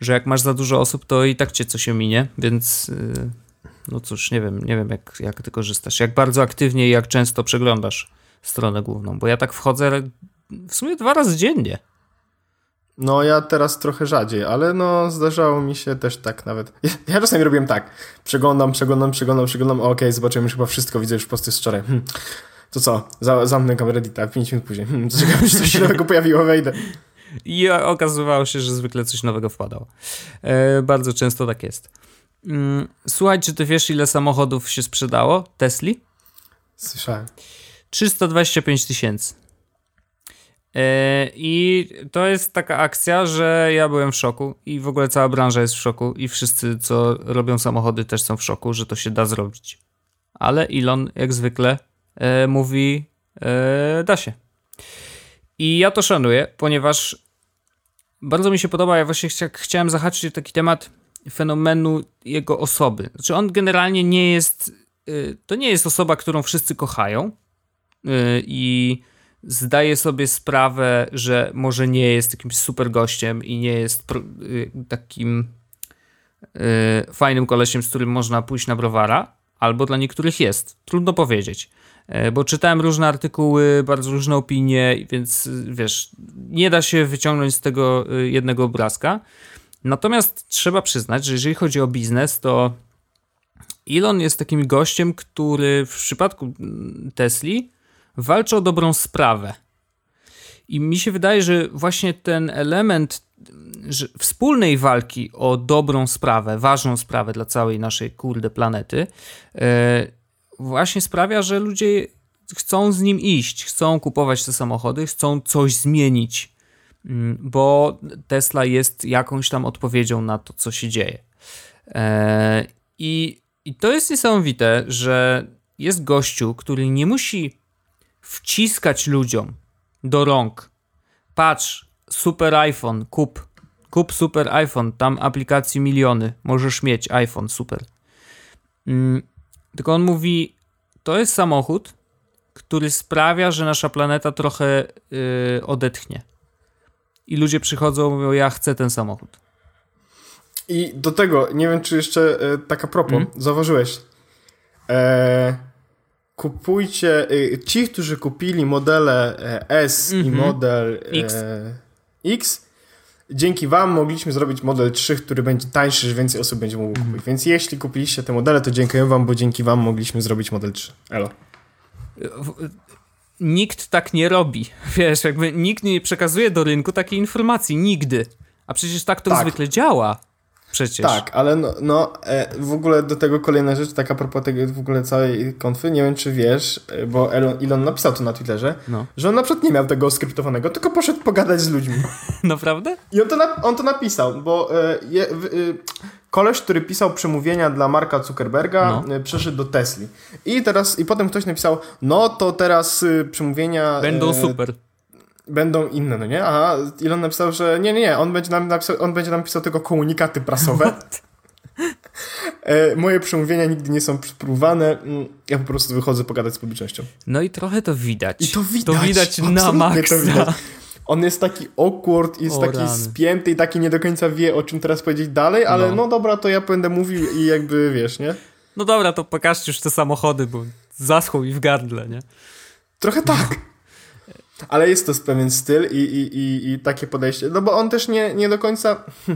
że jak masz za dużo osób, to i tak cię coś ominie, więc y, no cóż, nie wiem, nie wiem jak, jak ty korzystasz. Jak bardzo aktywnie i jak często przeglądasz stronę główną, bo ja tak wchodzę w sumie dwa razy dziennie. No ja teraz trochę rzadziej, ale no zdarzało mi się też tak nawet. Ja, czasami robiłem tak. Przeglądam, przeglądam, przeglądam, przeglądam. Okej, okay, zobaczymy, już chyba wszystko widzę już posty z wczoraj. Hm. To co? Za, zamknę kamerę Reddita 5 minut później. Hmm, czekam, czy coś nowego pojawiło, wejdę. I okazywało się, że zwykle coś nowego wpadało. E, bardzo często tak jest. Mm, słuchaj, czy ty wiesz, ile samochodów się sprzedało Tesli? Słyszałem. 325 tysięcy. E, I to jest taka akcja, że ja byłem w szoku i w ogóle cała branża jest w szoku i wszyscy, co robią samochody też są w szoku, że to się da zrobić. Ale Elon jak zwykle e, mówi, e, da się. I ja to szanuję, ponieważ bardzo mi się podoba, ja właśnie chcia, chciałem zahaczyć taki temat fenomenu jego osoby. Znaczy on generalnie nie jest, y, to nie jest osoba, którą wszyscy kochają y, i zdaje sobie sprawę, że może nie jest jakimś super gościem i nie jest y, takim fajnym kolesiem, z którym można pójść na browara, albo dla niektórych jest. Trudno powiedzieć. E, bo czytałem różne artykuły, bardzo różne opinie, więc wiesz, nie da się wyciągnąć z tego jednego obrazka. Natomiast trzeba przyznać, że jeżeli chodzi o biznes, to Elon jest takim gościem, który w przypadku Tesli walczy o dobrą sprawę. I mi się wydaje, że właśnie ten element wspólnej walki o dobrą sprawę, ważną sprawę dla całej naszej kurde planety, e, właśnie sprawia, że ludzie chcą z nim iść, chcą kupować te samochody, chcą coś zmienić, bo Tesla jest jakąś tam odpowiedzią na to, co się dzieje. E, I, i to jest niesamowite, że jest gościu, który nie musi wciskać ludziom do rąk. Patrz, super iPhone, kup. Kup super iPhone, tam aplikacji miliony. Możesz mieć iPhone, super. Mm, tylko on mówi, to jest samochód, który sprawia, że nasza planeta trochę yy, odetchnie. I ludzie przychodzą mówią, ja chcę ten samochód. I do tego, nie wiem czy jeszcze e, taka propos, mm. zauważyłeś, e, kupujcie, e, ci, którzy kupili modele e, S mm -hmm. i mhm. model e, X. X, dzięki wam mogliśmy zrobić model 3, który będzie tańszy, że więcej osób będzie mogło kupić. Mm. Więc jeśli kupiliście te modele, to dziękuję wam, bo dzięki wam mogliśmy zrobić model 3. Elo. Nikt tak nie robi. Wiesz, jakby nikt nie przekazuje do rynku takiej informacji. Nigdy. A przecież tak to tak. zwykle działa przecież. Tak, ale no, no e, w ogóle do tego kolejna rzecz, tak a propos tego w ogóle całej konfy, nie wiem czy wiesz, e, bo Elon, Elon napisał to na Twitterze, no. że on na przykład nie miał tego skryptowanego, tylko poszedł pogadać z ludźmi. Naprawdę? I on to, na, on to napisał, bo e, je, w, koleś, który pisał przemówienia dla Marka Zuckerberga, no. przeszedł do Tesli. I teraz, i potem ktoś napisał, no to teraz przemówienia... Będą super będą inne, no nie? A Elon napisał, że nie, nie, nie, on będzie nam napisał, on będzie nam pisał tylko komunikaty prasowe. e, moje przemówienia nigdy nie są spróbowane. Mm, ja po prostu wychodzę pogadać z publicznością. No i trochę to widać. I to widać. To widać na maksa. Widać. On jest taki awkward, jest o, taki rany. spięty i taki nie do końca wie, o czym teraz powiedzieć dalej, ale no. no dobra, to ja będę mówił i jakby wiesz, nie? No dobra, to pokażcie już te samochody, bo zaschł mi w gardle, nie? Trochę tak. Ale jest to pewien styl i, i, i, i takie podejście. No bo on też nie, nie do końca.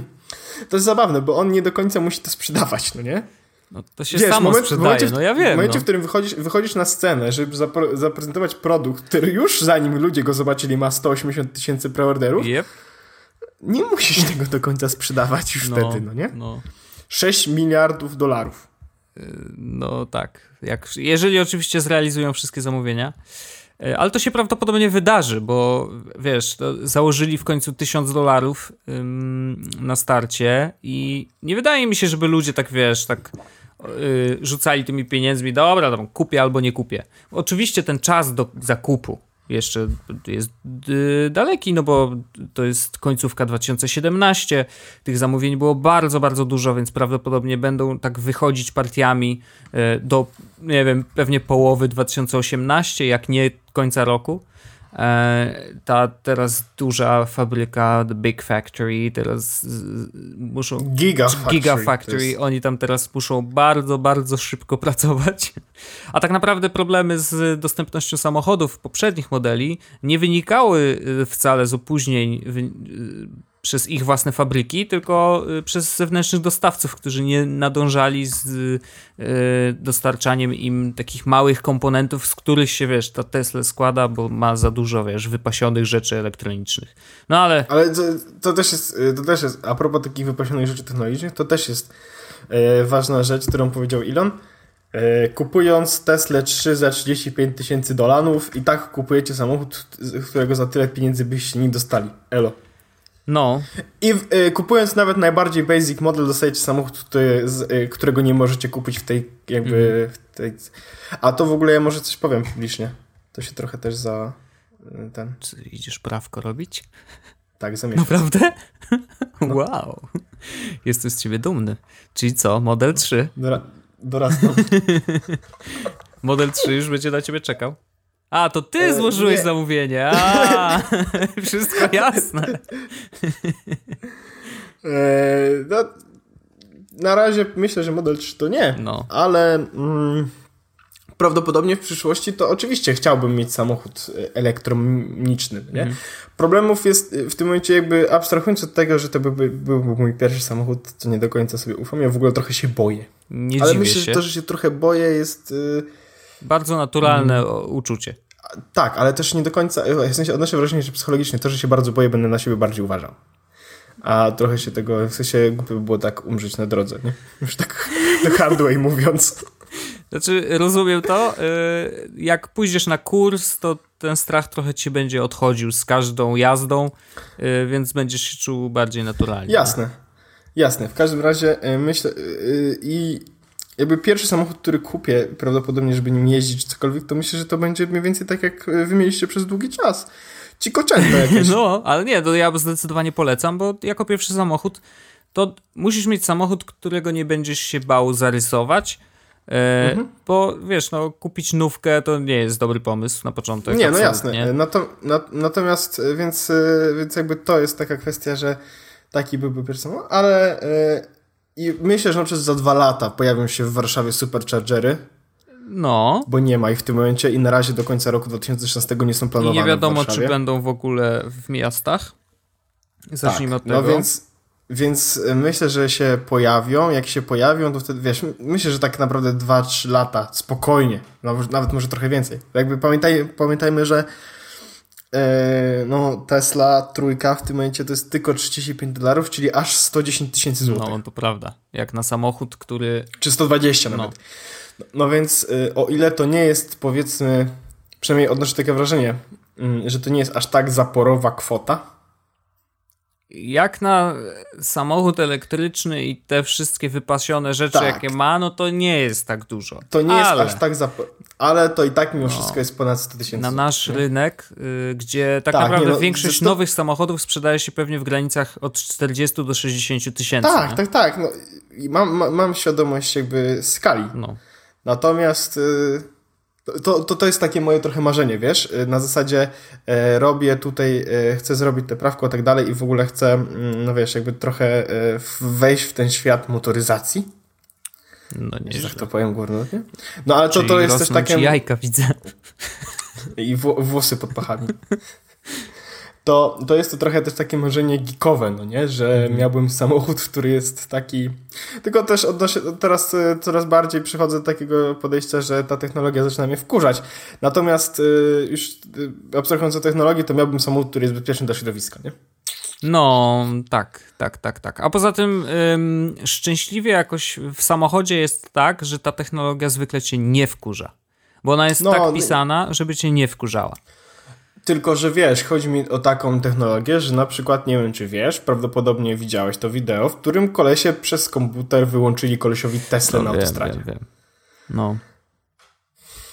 To jest zabawne, bo on nie do końca musi to sprzedawać, no nie? No to się Wiesz, samo moment, sprzedaje, momencie, no ja wiem. W momencie, no. w którym wychodzisz, wychodzisz na scenę, żeby zapro, zaprezentować produkt, który już zanim ludzie go zobaczyli ma 180 tysięcy preorderów, yep. nie musisz tego do końca sprzedawać już no, wtedy, no nie? No. 6 miliardów dolarów. No tak. Jak, jeżeli oczywiście zrealizują wszystkie zamówienia. E, ale to się prawdopodobnie wydarzy, bo wiesz, założyli w końcu tysiąc dolarów na starcie i nie wydaje mi się, żeby ludzie tak, wiesz, tak y, rzucali tymi pieniędzmi, dobra, tam kupię albo nie kupię. Oczywiście ten czas do zakupu jeszcze jest y, daleki, no bo to jest końcówka 2017. Tych zamówień było bardzo, bardzo dużo, więc prawdopodobnie będą tak wychodzić partiami y, do, nie wiem, pewnie połowy 2018, jak nie końca roku. E, ta teraz duża fabryka, The Big Factory, teraz muszą... Giga Factory. Giga Factory, jest... oni tam teraz muszą bardzo, bardzo szybko pracować. A tak naprawdę problemy z dostępnością samochodów poprzednich modeli nie wynikały e, wcale z opóźnień przez ich własne fabryki, tylko y, przez zewnętrznych dostawców, którzy nie nadążali z y, dostarczaniem im takich małych komponentów, z których się, wiesz, ta Tesla składa, bo ma za dużo, wiesz, wypasionych rzeczy elektronicznych. No ale... Ale to, to też jest, y, to też jest, a propos takich wypasionych rzeczy technologicznych, to też jest ważna rzecz, którą powiedział Elon. Kupując Tesla 3 za 35 tysięcy dolarów i tak kupujecie samochód, którego za tyle pieniędzy byście nie dostali. Elo. No. I y, kupując nawet najbardziej basic model, dostajecie samochód, który, z, y, którego nie możecie kupić w tej jakby. Mm. W tej... A to w ogóle ja może coś powiem publicznie. To się trochę też za y, ten. Czy idziesz prawko robić? Tak, zamierzam. Naprawdę? No. Wow. Jestem z ciebie dumny. Czyli co? Model 3? Dora dorastał. model 3 już będzie na ciebie czekał? A, to ty e, złożyłeś zamówienie. A, wszystko jasne. E, no, na razie myślę, że Model 3 to nie, no. ale mm, prawdopodobnie w przyszłości to oczywiście chciałbym mieć samochód e, elektroniczny, nie? Mm. Problemów jest w tym momencie jakby abstrahując od tego, że to byłby, byłby mój pierwszy samochód, to nie do końca sobie ufam, ja w ogóle trochę się boję. Nie ale myślę, się. że to, że się trochę boję jest... Yy, Bardzo naturalne mm, uczucie. Tak, ale też nie do końca, w sensie odnoszę wrażenie, że psychologicznie to, że się bardzo boję, będę na siebie bardziej uważał. A trochę się tego, w sensie głupio by było tak umrzeć na drodze, nie? Już tak the hard way mówiąc. Znaczy, rozumiem to. Y, jak pójdziesz na kurs, to ten strach trochę ci będzie odchodził z każdą jazdą, y, więc będziesz się czuł bardziej naturalnie. Jasne. Jasne. W każdym razie myślę i jakby pierwszy samochód, który kupię, prawdopodobnie, żeby nim jeździć czy cokolwiek, to myślę, że to będzie mniej więcej tak, jak wy mieliście przez długi czas. Ci koczęta jakieś. No, ale nie, to ja zdecydowanie polecam, bo jako pierwszy samochód to musisz mieć samochód, którego nie będziesz się bał zarysować, E, mhm. Bo wiesz, no, kupić nówkę to nie jest dobry pomysł na początek. Nie, no jasne. Nato, natomiast, e, więc, e, więc jakby to jest taka kwestia, że taki byłby pierwszy samochód, ale i myślę, że na przykład za dwa lata pojawią się w Warszawie superchargery. No. Bo nie ma ich w tym momencie i na razie do końca roku 2016 nie są planowane. I nie wiadomo, czy będą w ogóle w miastach. Zacznijmy tak, od no tego. No więc więc y, myślę, że się pojawią. Jak się pojawią, to wtedy wiesz, myślę, że tak naprawdę 2-3 lata spokojnie, nawet może trochę więcej. Jakby pamiętaj, pamiętajmy, że e, no, Tesla trójka w tym momencie to jest tylko 35 dolarów, czyli aż 110 tysięcy złotych. No, to prawda. Jak na samochód, który. Czy 120 nawet. No, no więc y, o ile to nie jest powiedzmy, przynajmniej odnoszę takie wrażenie, y, że to nie jest aż tak zaporowa kwota jak na samochód elektryczny i te wszystkie wypasione rzeczy, tak. jakie ma, no to nie jest tak dużo. To nie ale... jest aż tak zap... Ale to i tak mimo no. wszystko jest ponad 100 tysięcy. Na nasz nie? rynek, y, gdzie tak, tak naprawdę no, większość nowych samochodów sprzedaje się pewnie w granicach od 40 do 60 tysięcy. Tak, nie? tak, tak. No, mam, mam świadomość jakby skali. No. Natomiast... Y to, to, to jest takie moje trochę marzenie, wiesz? Y, na zasadzie e, robię tutaj, e, chcę zrobić tę prawko i tak dalej i w ogóle chcę, mm, no wiesz, jakby trochę e, wejść w ten świat motoryzacji. No nie. Tak to powiem górnolotnie. No ale to, to jest też takie... jajka widzę. I włosy pod pachami to, to jest to trochę też takie marzenie geekowe, no nie? Że mm. miałbym samochód, który jest taki... Tylko też odnoszę, teraz e, coraz bardziej przychodzę do takiego podejścia, że ta technologia zaczyna mnie wkurzać. Natomiast e, już e, abstrahując od technologii, to miałbym samochód, który jest bezpieczny dla środowiska, nie? No, tak, tak, tak, tak. A poza tym ym, szczęśliwie jakoś w samochodzie jest tak, że ta technologia zwykle cię nie wkurza. Bo ona jest no, tak pisana, żeby cię nie wkurzała. Tylko, że wiesz, chodzi mi o taką technologię, że na przykład, nie wiem czy wiesz, prawdopodobnie widziałeś to wideo, w którym kolesie przez komputer wyłączyli kolesiowi Tesla no, na wiem, autostradzie. Wiem, wiem. No.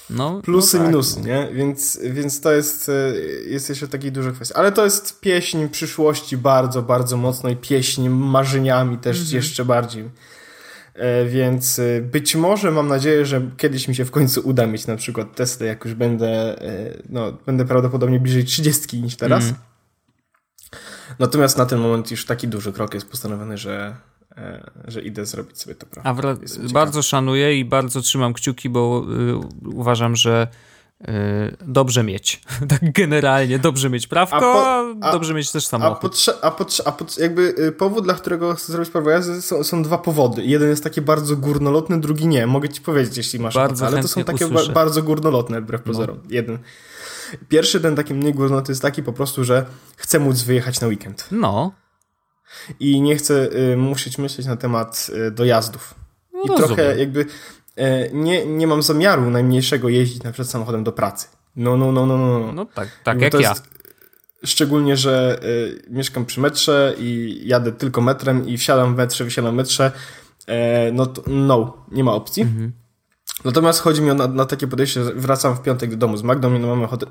No, Plusy, no tak. minusy, nie? Więc, więc to jest, e, jest jeszcze takiej dużej kwestii. Ale to jest pieśń przyszłości bardzo, bardzo mocno i pieśń marzeniami też mm -hmm. jeszcze bardziej. E, więc e, być może mam nadzieję, że kiedyś mi się w końcu uda mieć na przykład Tesla, jak już będę, e, no, będę prawdopodobnie bliżej 30 niż teraz. Mm. Natomiast na ten moment już taki duży krok jest postanowiony, że, że idę zrobić sobie to. A bardzo szanuję i bardzo trzymam kciuki, bo y, uważam, że Y, dobrze mieć. Tak generalnie, dobrze mieć prawko, a, po, a dobrze mieć też samochód. A, potrze, a, potrze, a jakby y, powód, dla którego chcę zrobić prawo jazdy są, są, dwa powody. Jeden jest taki bardzo górnolotny, drugi nie. Mogę ci powiedzieć, jeśli masz bardzo ale to są takie ba bardzo górnolotne, wbrew no. pozorom. Jeden. Pierwszy, ten taki mniej górnolotny jest taki po prostu, że chcę móc wyjechać na weekend. No. I nie chcę y, musieć myśleć na temat y, dojazdów. No I rozumiem. trochę jakby E, nie, nie mam zamiaru najmniejszego jeździć na przykład samochodem do pracy. No, no, no, no, no. No tak, tak jak ja. Szczególnie, że y, mieszkam przy metrze i jadę tylko metrem i wsiadam w metrze, wysiadam w metrze. E, no to no, nie ma opcji. Mhm. Natomiast chodzi mi na, na, takie podejście, że wracam w piątek do domu z Magdą i no mamy ochotę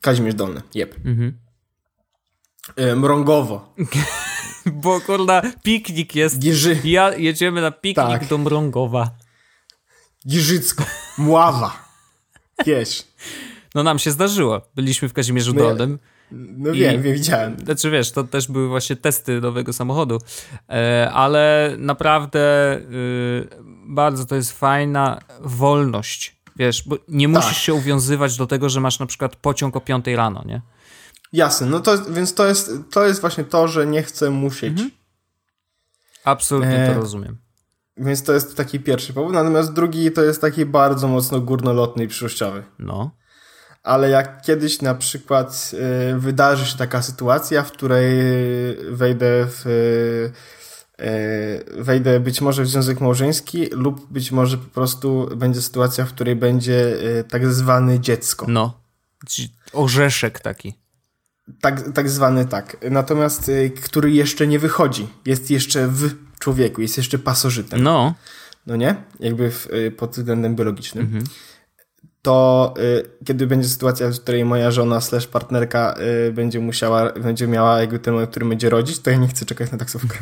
Kazimierz Dolny, jeb. Mhm. E, mrągowo. Bo kurna, piknik jest. Giży. Ja jedziemy na piknik tak. do Mrągowa. Giżycko, Mława, wiesz. No nam się zdarzyło. Byliśmy w Kazimierzu no Dolnym. No i, wiem, wiem, widziałem. Znaczy wiesz, to też były właśnie testy nowego samochodu, e, ale naprawdę e, bardzo to jest fajna wolność, wiesz, bo nie musisz tak. się uwiązywać do tego, że masz na przykład pociąg o 5 rano, nie? Jasne, no to, więc to jest, to jest właśnie to, że nie chcę musieć. Mhm. Absolutnie e, to rozumiem. Więc to jest taki pierwszy powód, natomiast drugi to jest taki bardzo mocno górnolotny i przyszłościowy. No ale jak kiedyś na przykład y, wydarzy się taka sytuacja, w której wejdę w y, wejdę być może w związek małżeński lub być może po prostu będzie sytuacja, w której będzie y, tak zwany dziecko. No, orzeszek taki. Tak, tak zwany tak. Natomiast który jeszcze nie wychodzi. Jest jeszcze w człowieku, jest jeszcze pasożytem. No. No nie? Jakby w, pod względem biologicznym. Mhm to y, kiedy będzie sytuacja, w której moja żona slash partnerka y, będzie musiała, będzie miała jakby ten moment, który będzie rodzić, to ja nie chcę czekać na taksówkę.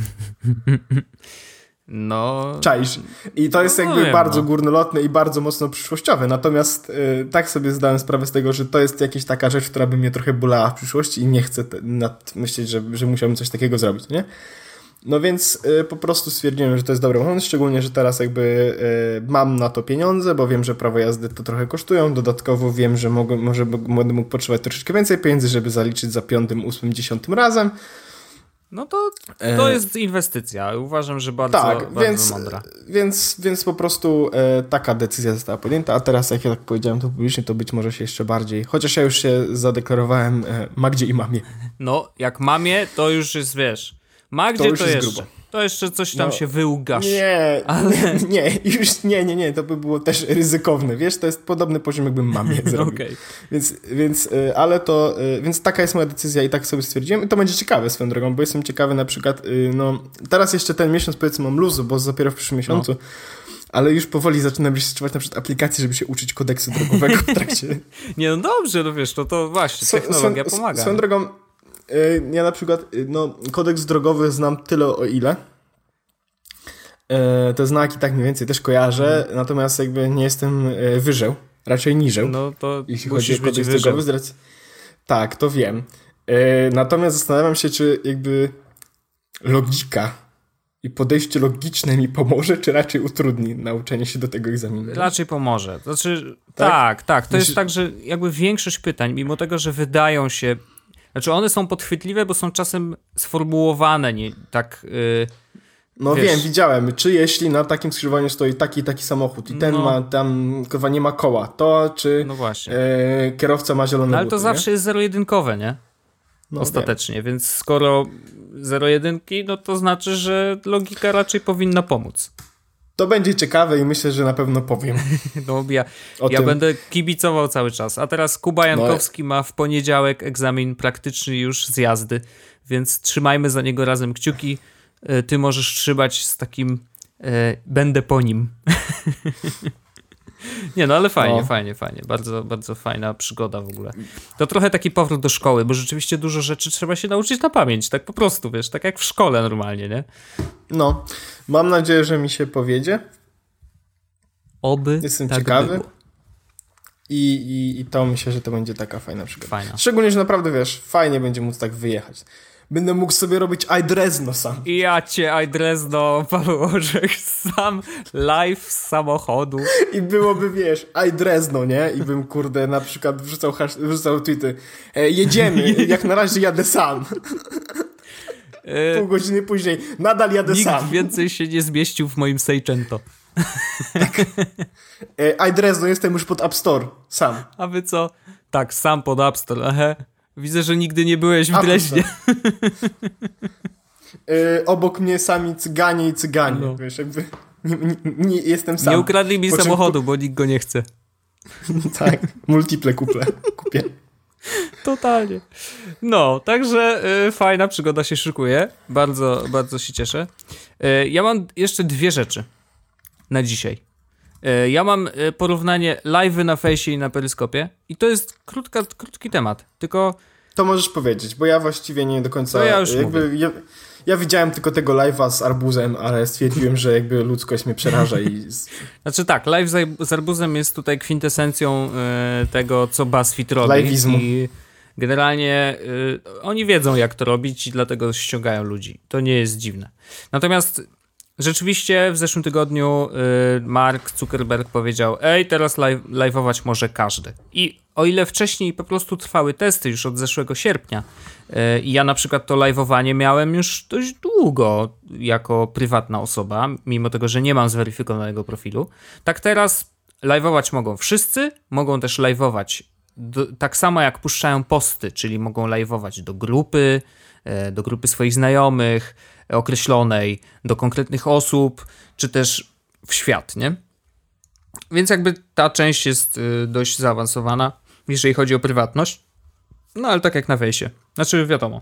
No. Czaisz. I to jest no jakby bardzo no. górnolotne i bardzo mocno przyszłościowe. Natomiast y, tak sobie zdałem sprawę z tego, że to jest jakaś taka rzecz, która by mnie trochę bolała w przyszłości i nie chcę nad myśleć, że, że musiałbym coś takiego zrobić, nie? No więc y, po prostu stwierdziłem, że to jest dobry moment, szczególnie, że teraz jakby y, mam na to pieniądze, bo wiem, że prawo jazdy to trochę kosztują. Dodatkowo wiem, że mogę, może będę mógł potrzebować troszeczkę więcej pieniędzy, żeby zaliczyć za piątym, ósmym, dziesiątym razem. No to, to e, jest inwestycja. Uważam, że bardzo, tak, bardzo więc, mądra. Więc, więc po prostu e, taka decyzja została podjęta, a teraz jak ja tak powiedziałem to publicznie, to być może się jeszcze bardziej, chociaż ja już się zadeklarowałem e, Magdzie i mamie. No, jak mamie, to już jest, wiesz Magdzie to, to jeszcze. Grubo. To jeszcze coś tam no, się wyłgasz. Nie, ale... nie, już nie, nie, nie, to by było też ryzykowne, wiesz, to jest podobny poziom, jakbym mamie zrobił. okay. Więc, więc, y, ale to, y, więc taka jest moja decyzja i tak sobie stwierdziłem i to będzie ciekawe swoją drogą, bo jestem ciekawy na przykład, y, no, teraz jeszcze ten miesiąc powiedzmy mam luzu, bo dopiero w przyszłym miesiącu, no. ale już powoli zaczynam rejestrować na przykład aplikacje, żeby się uczyć kodeksu drogowego w trakcie. Nie, no dobrze, no wiesz, no to właśnie, technologia pomaga. Swoją drogą, ja na przykład, y, no, kodeks drogowy znam tyle o ile. Y, te znaki tak mniej więcej też kojarzę, mhm. natomiast jakby nie jestem wyżeł, raczej niżej. No to jeśli chodzi o kodeks drogowy. Tak, to wiem. Natomiast zastanawiam się, czy jakby logika i podejście logiczne mi pomoże, czy raczej utrudni nauczenie się do tego egzaminu? Raczej pomoże. Znaczy, tak, tak. tak. To Myślisz... jest tak, że jakby większość pytań, mimo tego, że wydają się znaczy one są podchwytliwe, bo są czasem sformułowane nie tak... Yy, no wiesz, wiem, widziałem. Czy jeśli na takim skrzyżowaniu stoi taki taki samochód i ten no, ma tam, kurwa, nie ma koła, to czy no właśnie. Yy, kierowca ma zielone no, Ale to zawsze jest zero-jedynkowe, nie? No, Ostatecznie, wiem. więc skoro zero-jedynki, no to znaczy, że logika raczej powinna pomóc. To będzie ciekawe i myślę, że na pewno powiem. No, ja ja będę kibicował cały czas. A teraz Kuba Jankowski no. ma w poniedziałek egzamin praktyczny już z jazdy, więc trzymajmy za niego razem kciuki. E, ty możesz trzymać z takim e, będę po nim. Nie, no ale fajnie, no. fajnie, fajnie. Bardzo, bardzo fajna przygoda w ogóle. To trochę taki powrót do szkoły, bo rzeczywiście dużo rzeczy trzeba się nauczyć na pamięć, tak po prostu, wiesz, tak jak w szkole normalnie, nie? No, mam nadzieję, że mi się powiedzie. Oby Jestem tak ciekawy. Było. I, i, I to myślę, że to będzie taka fajna przygoda. Fajna. Szczególnie, że naprawdę, wiesz, fajnie będzie móc tak wyjechać będę mógł sobie robić iDresno sam. I ja cię iDresno, Paweł Orzech, sam live z samochodu. I byłoby, wiesz, iDresno, nie? I bym, kurde, na przykład wrzucał, wrzucał tweety. E, jedziemy, jak na razie jadę sam. E, Pół godziny później, nadal jadę Nikt sam. więcej się nie zmieścił w moim Seicento. tak. E, iDresno, jestem już pod App Store, sam. A wy co? Tak, sam pod App Store, aha. Widzę, że nigdy nie byłeś w Dreźnie. yy, obok mnie sami cyganie i cyganie, no. wiesz, jakby nie, nie, nie, jestem sam. Nie ukradli mi po samochodu, czym... bo nikt go nie chce. tak, multiple kuple kupię. Totalnie. No, także y, fajna przygoda się szykuje. Bardzo, bardzo się cieszę. Y, ja mam jeszcze dwie rzeczy na dzisiaj. E, ja mam e, porównanie live na fejsie i na peryskopie i to jest krótka, krótki temat, tylko To możesz powiedzieć, bo ja właściwie nie do końca... To ja już jakby, ja, ja, widziałem tylko tego live'a z arbuzem, ale stwierdziłem, że jakby ludzkość mnie przeraża i... Znaczy tak, live z, arbuzem jest tutaj kwintesencją y, tego, co BuzzFeed robi. Live'izmu. I generalnie y, oni wiedzą, jak to robić i dlatego ściągają ludzi. To nie jest dziwne. Natomiast Rzeczywiście w zeszłym tygodniu y, Mark Zuckerberg powiedział: Ej, teraz live, live'ować może każdy. I o ile wcześniej po prostu trwały testy już od zeszłego sierpnia, y, i ja na przykład to live'owanie miałem już dość długo jako prywatna osoba, mimo tego, że nie mam zweryfikowanego profilu, tak teraz live'ować mogą wszyscy, mogą też live'ować tak samo jak puszczają posty, czyli mogą live'ować do grupy, y, do grupy swoich znajomych określonej do konkretnych osób, czy też w świat, nie? Więc jakby ta część jest y, dość zaawansowana, jeżeli chodzi o prywatność. No ale tak jak na wejście. Znaczy, wiadomo.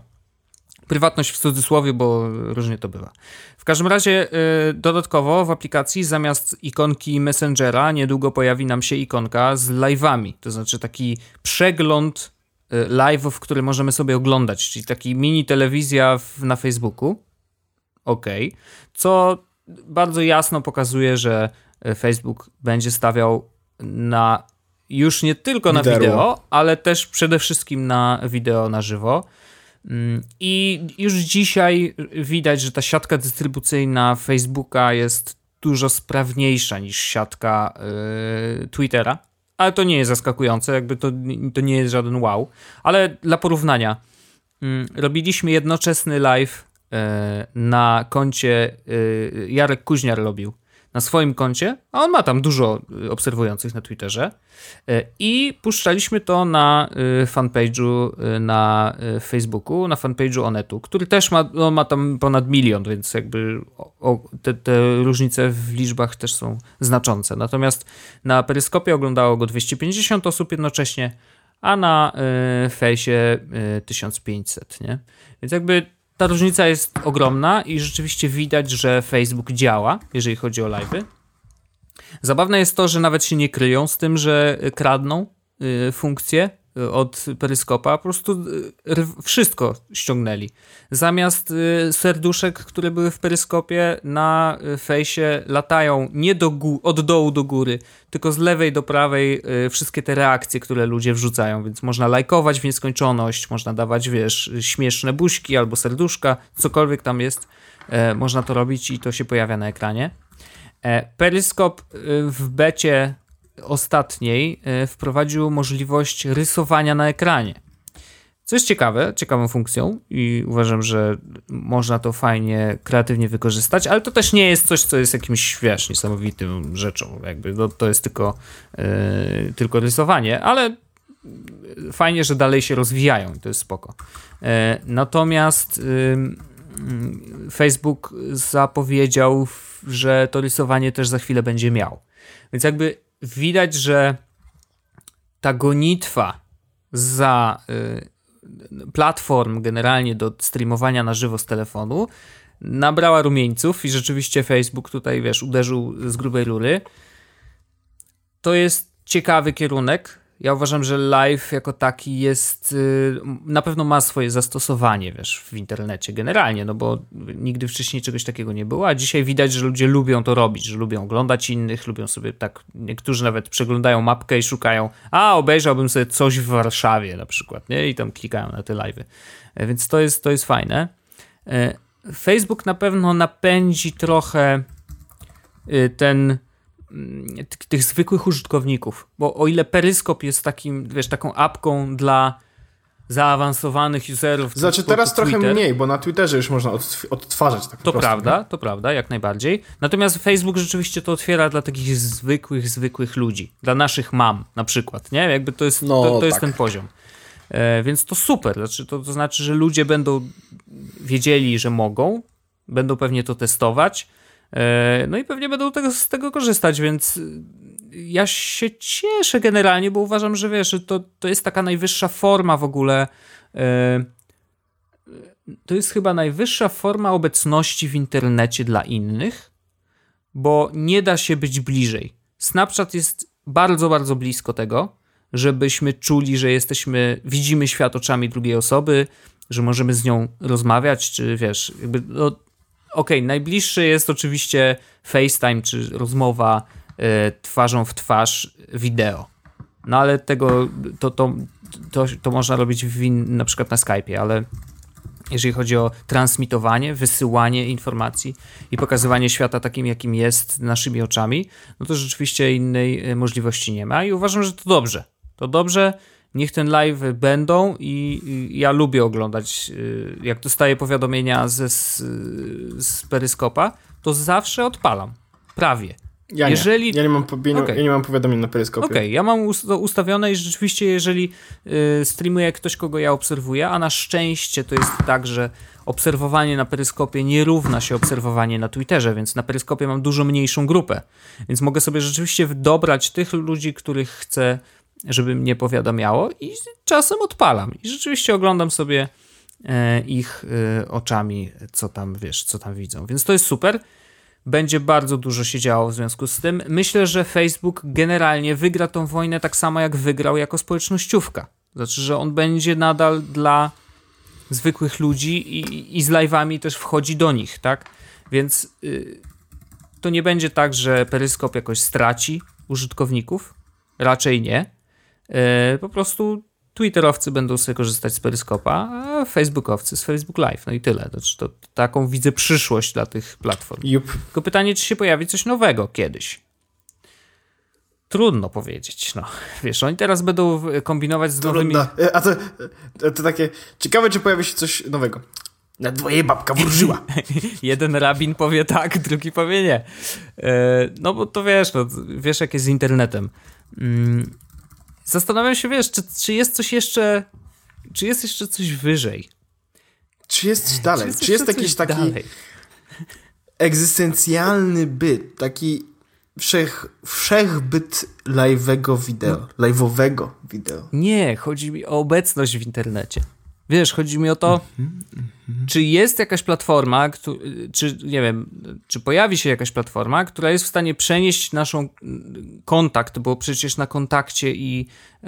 Prywatność w cudzysłowie, bo różnie to bywa. W każdym razie, y, dodatkowo w aplikacji zamiast ikonki Messengera niedługo pojawi nam się ikonka z live'ami. To znaczy taki przegląd y, live'ów, które możemy sobie oglądać, czyli taki mini telewizja w, na Facebooku ok, co bardzo jasno pokazuje, że e, Facebook będzie stawiał na już nie tylko na wideo, ale też przede wszystkim na wideo na żywo. Mm, I już dzisiaj widać, że ta siatka dystrybucyjna Facebooka jest dużo sprawniejsza niż siatka yy, Twittera. Ale to nie jest zaskakujące, jakby to, to nie jest żaden wow. Ale dla porównania, yy, robiliśmy jednoczesny live na koncie e, Jarek Kuźniar robił na swoim koncie, a on ma tam dużo e, obserwujących na Twitterze i puszczaliśmy to na fanpage'u na Facebooku, na fanpage'u Onetu, który też ma, no, ma tam ponad milion, więc jakby te, te różnice w liczbach też są znaczące. Natomiast na Peryskopie oglądało go 250 osób jednocześnie, a na fejsie 1500, nie? Więc jakby ta różnica jest ogromna i rzeczywiście widać, że Facebook działa, jeżeli chodzi o live'y. Zabawne jest to, że nawet się nie kryją z tym, że kradną y, funkcje od peryskopa, po prostu y, wszystko ściągnęli. Zamiast y, serduszek, które były w peryskopie, na y, fejsie latają nie do od dołu do góry, tylko z lewej do prawej wszystkie te reakcje, które ludzie wrzucają, więc można lajkować w nieskończoność, można dawać, wiesz, śmieszne buźki albo serduszka, cokolwiek tam jest, e, można to robić i to się pojawia na ekranie. E, peryskop w becie ostatniej e, wprowadził możliwość rysowania na ekranie. Co jest ciekawe, ciekawą funkcją i uważam, że można to fajnie, kreatywnie wykorzystać, ale to też nie jest coś, co jest jakimś, wiesz, niesamowitym rzeczą, jakby to, to jest tylko, yy, tylko rysowanie, ale fajnie, że dalej się rozwijają, to jest spoko. Yy, natomiast yy, Facebook zapowiedział, że to rysowanie też za chwilę będzie miał. Więc jakby widać, że ta gonitwa za y, platform generalnie do streamowania na żywo z telefonu nabrała rumieńców i rzeczywiście Facebook tutaj, wiesz, uderzył z grubej rury. To jest ciekawy kierunek, ja uważam, że live jako taki jest, y, na pewno ma swoje zastosowanie, wiesz, w internecie generalnie, no bo nigdy wcześniej czegoś takiego nie było, a dzisiaj widać, że ludzie lubią to robić, że lubią oglądać innych, lubią sobie tak, niektórzy nawet przeglądają mapkę i szukają, a obejrzałbym sobie coś w Warszawie na przykład, nie? I tam klikają na te live'y. E, więc to jest, to jest fajne. E, Facebook na pewno napędzi trochę y, ten tych zwykłych użytkowników. Bo o ile Peryskop jest takim, wiesz, taką apką dla zaawansowanych userów. Znaczy teraz trochę mniej, bo na Twitterze już można odtwarzać tak To prostu, prawda, nie? to prawda, jak najbardziej. Natomiast Facebook rzeczywiście to otwiera dla takich zwykłych, zwykłych ludzi. Dla naszych mam na przykład, nie? Jakby to jest, no, to, to tak. jest ten poziom. E, więc to super. Znaczy, to, to znaczy, że ludzie będą wiedzieli, że mogą, będą pewnie to testować, no i pewnie będą tego, z tego korzystać, więc ja się cieszę generalnie, bo uważam, że wiesz, to, to jest taka najwyższa forma w ogóle. E, to jest chyba najwyższa forma obecności w internecie dla innych, bo nie da się być bliżej. Snapchat jest bardzo, bardzo blisko tego, żebyśmy czuli, że jesteśmy, widzimy świat oczami drugiej osoby, że możemy z nią rozmawiać, czy wiesz, jakby, no, okej, okay, najbliższy jest oczywiście FaceTime, czy rozmowa y, twarzą w twarz wideo. No ale tego, to, to, to, to można robić w, na przykład na Skype'ie, ale jeżeli chodzi o transmitowanie, wysyłanie informacji i pokazywanie świata takim, jakim jest naszymi oczami, no to rzeczywiście innej e, możliwości nie ma i uważam, że to dobrze. To dobrze, niech ten live będą i, ja lubię oglądać, e, jak dostaję powiadomienia ze, z, z peryskopa, to zawsze odpalam. Prawie. Ja jeżeli... nie. Ja nie mam, okay. ja nie mam powiadomień na peryskopie. Okej, okay. ja mam ustawione i rzeczywiście, jeżeli y, streamuje ktoś, kogo ja obserwuję, a na szczęście to jest tak, że obserwowanie na peryskopie nie równa się obserwowanie na Twitterze, więc na peryskopie mam dużo mniejszą grupę. Więc mogę sobie rzeczywiście dobrać tych ludzi, których chcę, żeby mnie powiadamiało i czasem odpalam. I rzeczywiście oglądam sobie e, ich e, oczami, co tam, wiesz, co tam widzą. Więc to jest super będzie bardzo dużo się działo w związku z tym. Myślę, że Facebook generalnie wygra tą wojnę tak samo jak wygrał jako społecznościówka. Znaczy, że on będzie nadal dla zwykłych ludzi i, i z live'ami też wchodzi do nich, tak? Więc y, to nie będzie tak, że Peryskop jakoś straci użytkowników. Raczej nie. Y, po prostu Twitterowcy będą sobie korzystać z Peryskopa, a Facebookowcy z Facebook Live. No i tyle. To, to, to taką widzę przyszłość dla tych platform. Yep. Tylko pytanie, czy się pojawi coś nowego kiedyś. Trudno powiedzieć. No, wiesz, oni teraz będą kombinować z Trudno. nowymi... E, a to, e, to takie... Ciekawe, czy pojawi się coś nowego. Na dwoje babka wróżyła. Jeden rabin powie tak, drugi powie nie. E, no bo to wiesz, no, wiesz jak jest z internetem. Zastanawiam się, wiesz, czy, czy jest coś jeszcze, czy jest jeszcze coś wyżej? Czy jest coś dalej? Czy jest, czy jest jakiś taki dalej? egzystencjalny byt, taki wszech, wszechbyt live'owego wideo, no. live'owego wideo? Nie, chodzi mi o obecność w internecie. Wiesz, chodzi mi o to, mm -hmm. czy jest jakaś platforma, czy nie wiem, czy pojawi się jakaś platforma, która jest w stanie przenieść naszą kontakt, bo przecież na kontakcie i e,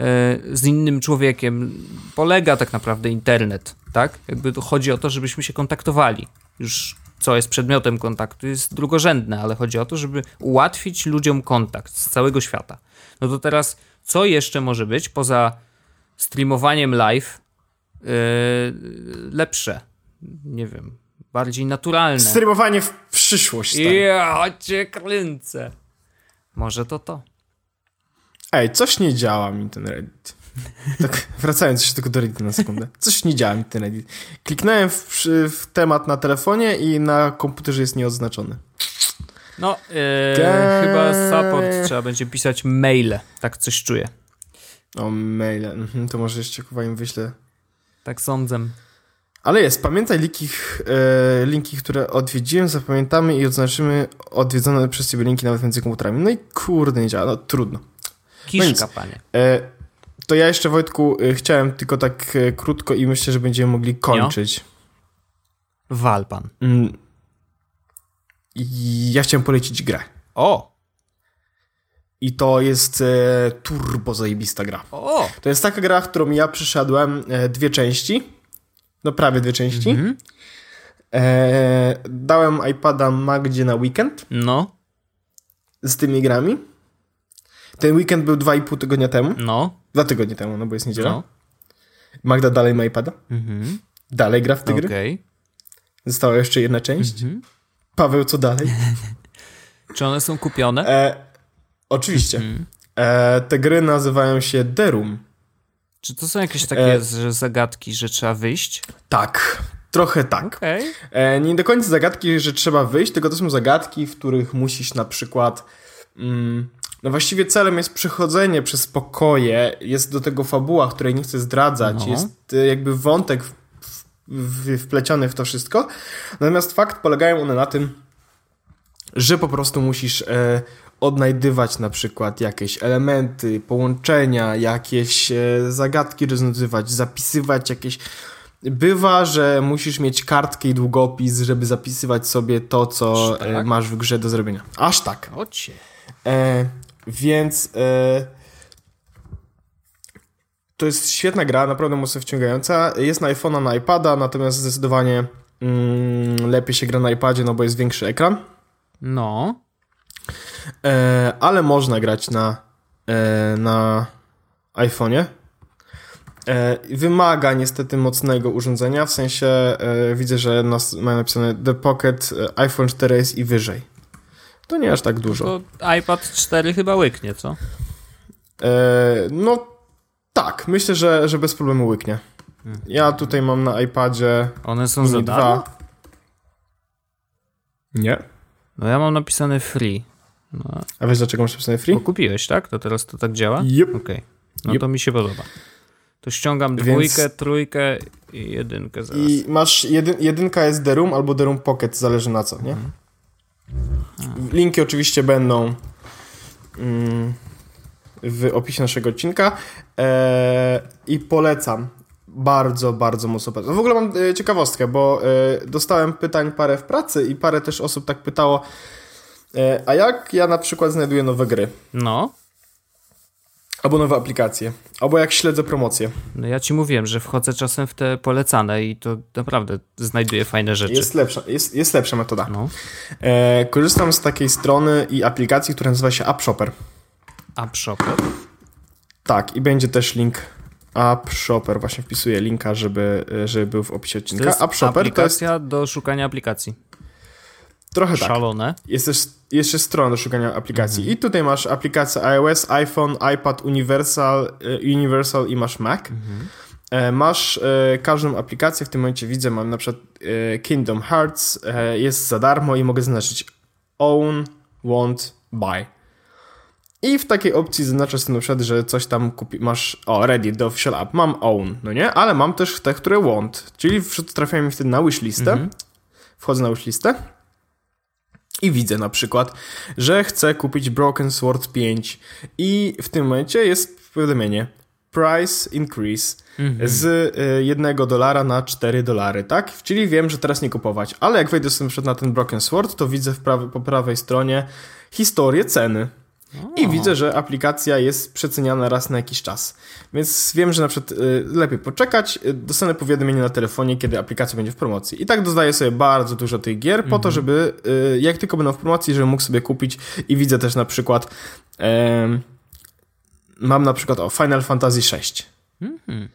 z innym człowiekiem polega tak naprawdę internet, tak? Jakby to chodzi o to, żebyśmy się kontaktowali. Już co jest przedmiotem kontaktu jest drugorzędne, ale chodzi o to, żeby ułatwić ludziom kontakt z całego świata. No to teraz, co jeszcze może być poza streamowaniem live, Yy, lepsze. Nie wiem, bardziej naturalne. Streamowanie w przyszłość. Tak? Ja cię kręcę. Może to to. Ej, coś nie działa mi ten Reddit. Tak, wracając jeszcze tylko do Reddit na sekundę. Coś nie działa mi ten Reddit. Kliknąłem w, w temat na telefonie i na komputerze jest nieoznaczony. No, yy, chyba support trzeba będzie pisać maile. Tak coś czuję. O, maile. Mhm, to może jeszcze chyba im wyślę tak sądzę. Ale jest, pamiętaj linki, e, linki, które odwiedziłem, zapamiętamy i odznaczymy odwiedzone przez ciebie linki nawet między komputerami. No i kurde, nie działa, no trudno. Kiszka, no panie. E, to ja jeszcze, Wojtku, e, chciałem tylko tak e, krótko i myślę, że będziemy mogli kończyć. No. Wal pan. Mm, ja chciałem polecić grę. O! I to jest e, turbo zajebista gra. O! To jest taka gra, którą ja przyszedłem e, dwie części. No prawie dwie części. Mm -hmm. e, dałem iPada Magdzie na weekend. No. Z tymi grami. Ten weekend był dwa i pół tygodnia temu. No. Dwa tygodnie temu, no bo jest niedziela. No. Magda dalej ma iPada. Mm Dalej gra w te okay. gry. Została jeszcze jedna część. Mm -hmm. Paweł, co dalej? Czy one są kupione? E, Oczywiście. Mhm. E, te gry nazywają się Derum. Czy to są jakieś takie e... zagadki, że trzeba wyjść? Tak, trochę tak. Okay. E, nie do końca zagadki, że trzeba wyjść, tylko to są zagadki, w których musisz na przykład... Mm, no właściwie celem jest przechodzenie przez pokoje, jest do tego fabuła, której nie chcę zdradzać, no. jest e, jakby wątek w, w, wpleciony w to wszystko. Natomiast fakt polegają one na tym, że po prostu musisz e, odnajdywać na przykład jakieś elementy, połączenia, jakieś e, zagadki rozwiązywać, zapisywać jakieś. Bywa, że musisz mieć kartkę i długopis, żeby zapisywać sobie to, co e, tak? masz w grze do zrobienia. Aż tak. Ocie. E, więc e, To jest świetna gra, naprawdę mocno wciągająca. Jest na iPhone'a, na iPada, natomiast zdecydowanie mm, lepiej się gra na iPadzie, no bo jest większy ekran. No. E, ale można grać na, e, na iPhone'ie. E, wymaga niestety mocnego urządzenia, w sensie e, widzę, że nas mają napisane The Pocket e, iPhone 4S i wyżej. To nie aż tak dużo. To iPad 4 chyba łyknie, co? E, no tak, myślę, że, że bez problemu łyknie. Ja tutaj mam na iPadzie. One są za darmo? Nie. No ja mam napisane free. No. A wiesz dlaczego masz napisane free? Bo kupiłeś, tak? To teraz to tak działa? Yep. Okej. Okay. No yep. to mi się podoba. To ściągam dwójkę, Więc... trójkę i jedynkę zaraz. I masz jedyn, jedynka jest The Room albo The Room Pocket, zależy na co, nie? Mhm. Linki oczywiście będą mm, w opisie naszego odcinka eee, i polecam. Bardzo, bardzo mocno polecam. W ogóle mam e, ciekawostkę, bo e, dostałem pytań parę w pracy i parę też osób tak pytało, e, a jak ja na przykład znajduję nowe gry? No. Albo nowe aplikacje. Albo jak śledzę promocje. No ja ci mówiłem, że wchodzę czasem w te polecane i to naprawdę znajduję fajne rzeczy. Jest lepsza, jest, jest lepsza metoda. No. E, korzystam z takiej strony i aplikacji, która nazywa się App Shopper. App Shopper? Tak, i będzie też link App Shopper. Właśnie wpisuję linka, żeby, żeby był w opisie odcinka. To jest App Shopper aplikacja to jest... do szukania aplikacji. Trochę tak. Szalone. Jest też jeszcze strona do szukania aplikacji. Mhm. I tutaj masz aplikację iOS, iPhone, iPad, Universal, e, Universal i masz Mac. Mhm. E, masz e, każdą aplikację, w tym momencie widzę, mam na przykład Kingdom Hearts, jest za darmo i mogę zaznaczyć Own, Want, Buy. I w takiej opcji zaznaczasz sobie na przykład, że coś tam kupi, masz, o, ready do official app, mam own, no nie? Ale mam też te, które want, czyli trafiają mi wtedy na wishlistę, mhm. wchodzę na wishlistę i widzę na przykład, że chcę kupić Broken Sword 5 i w tym momencie jest powiadomienie price increase mhm. z y, jednego dolara na 4 dolary, tak? Czyli wiem, że teraz nie kupować, ale jak wejdę sobie na ten Broken Sword, to widzę prawy, po prawej stronie historię ceny. I widzę, że aplikacja jest przeceniana raz na jakiś czas. Więc wiem, że na przykład y, lepiej poczekać, y, dostanę powiadomienie na telefonie, kiedy aplikacja będzie w promocji. I tak dodaję sobie bardzo dużo tych gier po to, mhm. żeby y, jak tylko będą w promocji, żebym mógł sobie kupić i widzę też na przykład mam na przykład o Final Fantasy VI. Mhm.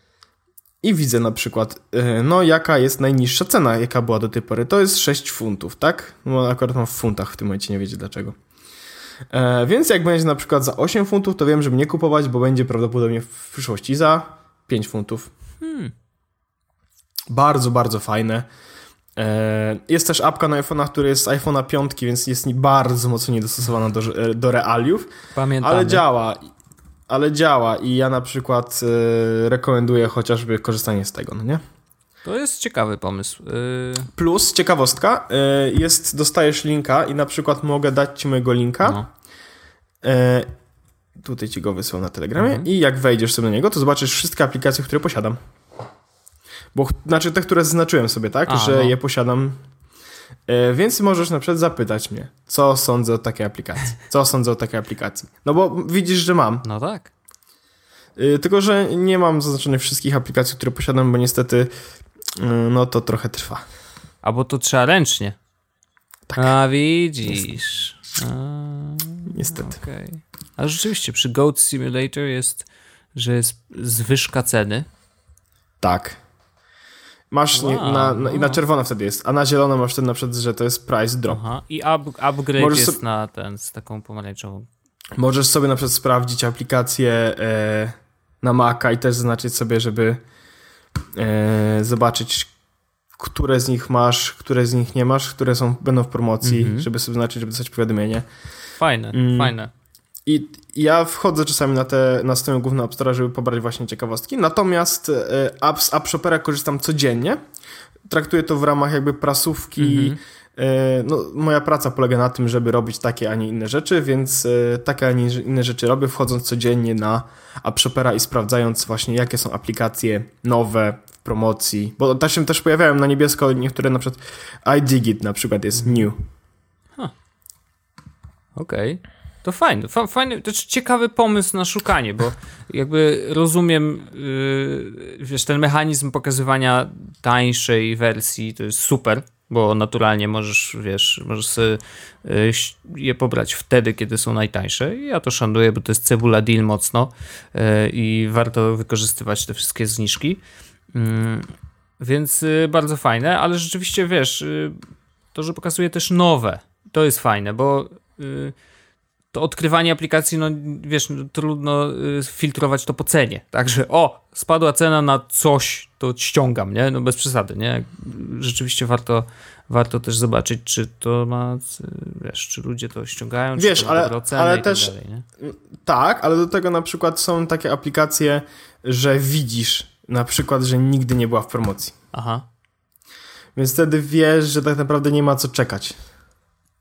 I widzę na przykład, no jaka jest najniższa cena, jaka była do tej pory. To jest 6 funtów, tak? No akurat mam w funtach w tym momencie, nie wiecie dlaczego. E, więc jak będzie na przykład za 8 funtów, to wiem, żeby nie kupować, bo będzie prawdopodobnie w przyszłości za 5 funtów. Hmm. Bardzo, bardzo fajne. E, jest też apka na iPhone'a, która jest z iPhone'a 5, więc jest bardzo mocno niedostosowana do, do realiów. Pamiętamy. Ale działa. Ale działa i ja na przykład e, rekomenduję chociażby korzystanie z tego, no nie? To jest ciekawy pomysł. Yy... Plus, ciekawostka, yy, jest, dostajesz linka i na przykład mogę dać ci mojego linka. No. Yy, tutaj ci go wysłał na Telegramie mhm. i jak wejdziesz sobie na niego, to zobaczysz wszystkie aplikacje, które posiadam. Bo, znaczy te, które zaznaczyłem sobie, tak, A, że no. je posiadam. Yy, więc możesz na przykład zapytać mnie, co sądzę o takiej aplikacji. Co sądzę o takiej aplikacji. No bo widzisz, że mam. No tak. Yy, tylko, że nie mam zaznaczonych wszystkich aplikacji, które posiadam, bo niestety no to trochę trwa. Albo to trzeba ręcznie. Tak. A widzisz. A, Niestety. Okay. A rzeczywiście przy Goat Simulator jest, że jest zwyżka ceny. Tak. Masz wow, nie, na, na, i na czerwono wtedy jest, a na zielono masz wtedy na przykład, że to jest price drop. Aha. I up, upgrade Możesz jest so... na ten z taką pomarańczową. Możesz sobie na przykład sprawdzić aplikację e, na Maca i też zaznaczyć sobie, żeby zobaczyć, które z nich masz, które z nich nie masz, które są, będą w promocji, mm -hmm. żeby sobie znaczyć, żeby dostać powiadomienie. Fajne, mm. fajne. I ja wchodzę czasami na, te, na stronę główną App Store, żeby pobrać właśnie ciekawostki. Natomiast e, app, z App Shopera korzystam codziennie. Traktuję to w ramach jakby prasówki. Mm -hmm. No, moja praca polega na tym, żeby robić takie, a nie inne rzeczy, więc e, takie, a nie inne rzeczy robię, wchodząc codziennie na App Shopera i sprawdzając właśnie, jakie są aplikacje nowe w promocji, bo tam się też pojawiają na niebiesko niektóre, na przykład iDigit na przykład jest new. Huh. Okej. Okay. To fajny, fa fajny, to ciekawy pomysł na szukanie, bo jakby rozumiem, yy, wiesz, ten mechanizm pokazywania tańszej wersji to jest super, bo naturalnie możesz, wiesz, możesz yy, je pobrać wtedy, kiedy są najtańsze. Ja to szanuję, bo to jest cebula deal mocno yy, i warto wykorzystywać te wszystkie zniżki. Yy, więc yy, bardzo fajne, ale rzeczywiście, wiesz, to, że pokazuje też nowe, to jest fajne, bo to odkrywanie aplikacji, no wiesz, no, trudno y, filtrować to po cenie. Także o, spadła cena na coś, to ściągam, nie? No bez przesady, nie? Rzeczywiście warto, warto też zobaczyć, czy to ma, wiesz, czy ludzie to ściągają, wiesz, czy to ale, ale tak też, dalej, tak, ale do tego na przykład są takie aplikacje, że widzisz na przykład, że nigdy nie była w promocji. Aha. Więc wtedy wiesz, że tak naprawdę nie ma co czekać.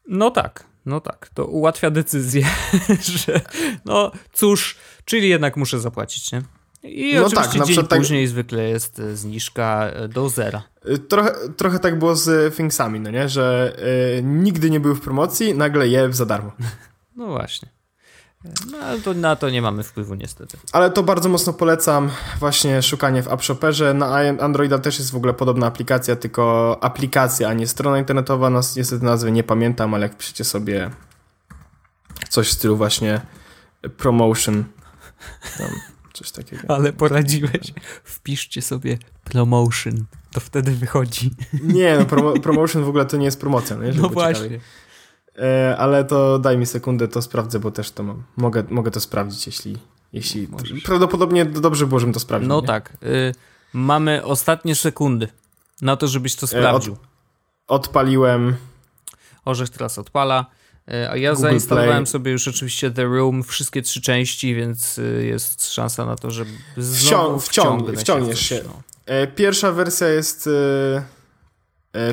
No tak, no tak, to ułatwia decyzję, że no cóż, czyli jednak muszę zapłacić, nie? I no oczywiście tak, dzień tak- później tak... zwykle jest e, zniżka e, do zera. E, trochę, trochę tak było z Thingsami, no nie? Że nigdy nie były w promocji, nagle je za darmo. No właśnie. No, to na to nie mamy wpływu niestety. Ale to bardzo mocno polecam właśnie szukanie w App Shopperze. Na Androida też jest w ogóle podobna aplikacja, tylko aplikacja, a nie strona internetowa. No, niestety nazwy nie pamiętam, ale jak piszecie sobie coś w stylu właśnie promotion, tam coś takiego. Ale poradziłeś. Wpiszcie sobie promotion. To wtedy wychodzi. Nie, no promo promotion w ogóle to nie jest promocja. No, no właśnie. Ciekawie. E, ale to daj mi sekundę, to sprawdzę, bo też to mam. Mogę, mogę to sprawdzić, jeśli. jeśli prawdopodobnie dobrze było, żebym to sprawdził. No nie? tak. Y mamy ostatnie sekundy na to, żebyś to sprawdził. Od, odpaliłem. Orzech teraz odpala. Y, a ja Google zainstalowałem Play. sobie już oczywiście The Room, wszystkie trzy części, więc y, jest szansa na to, że znowu wciąg, wciągniesz się. No. E, pierwsza wersja jest.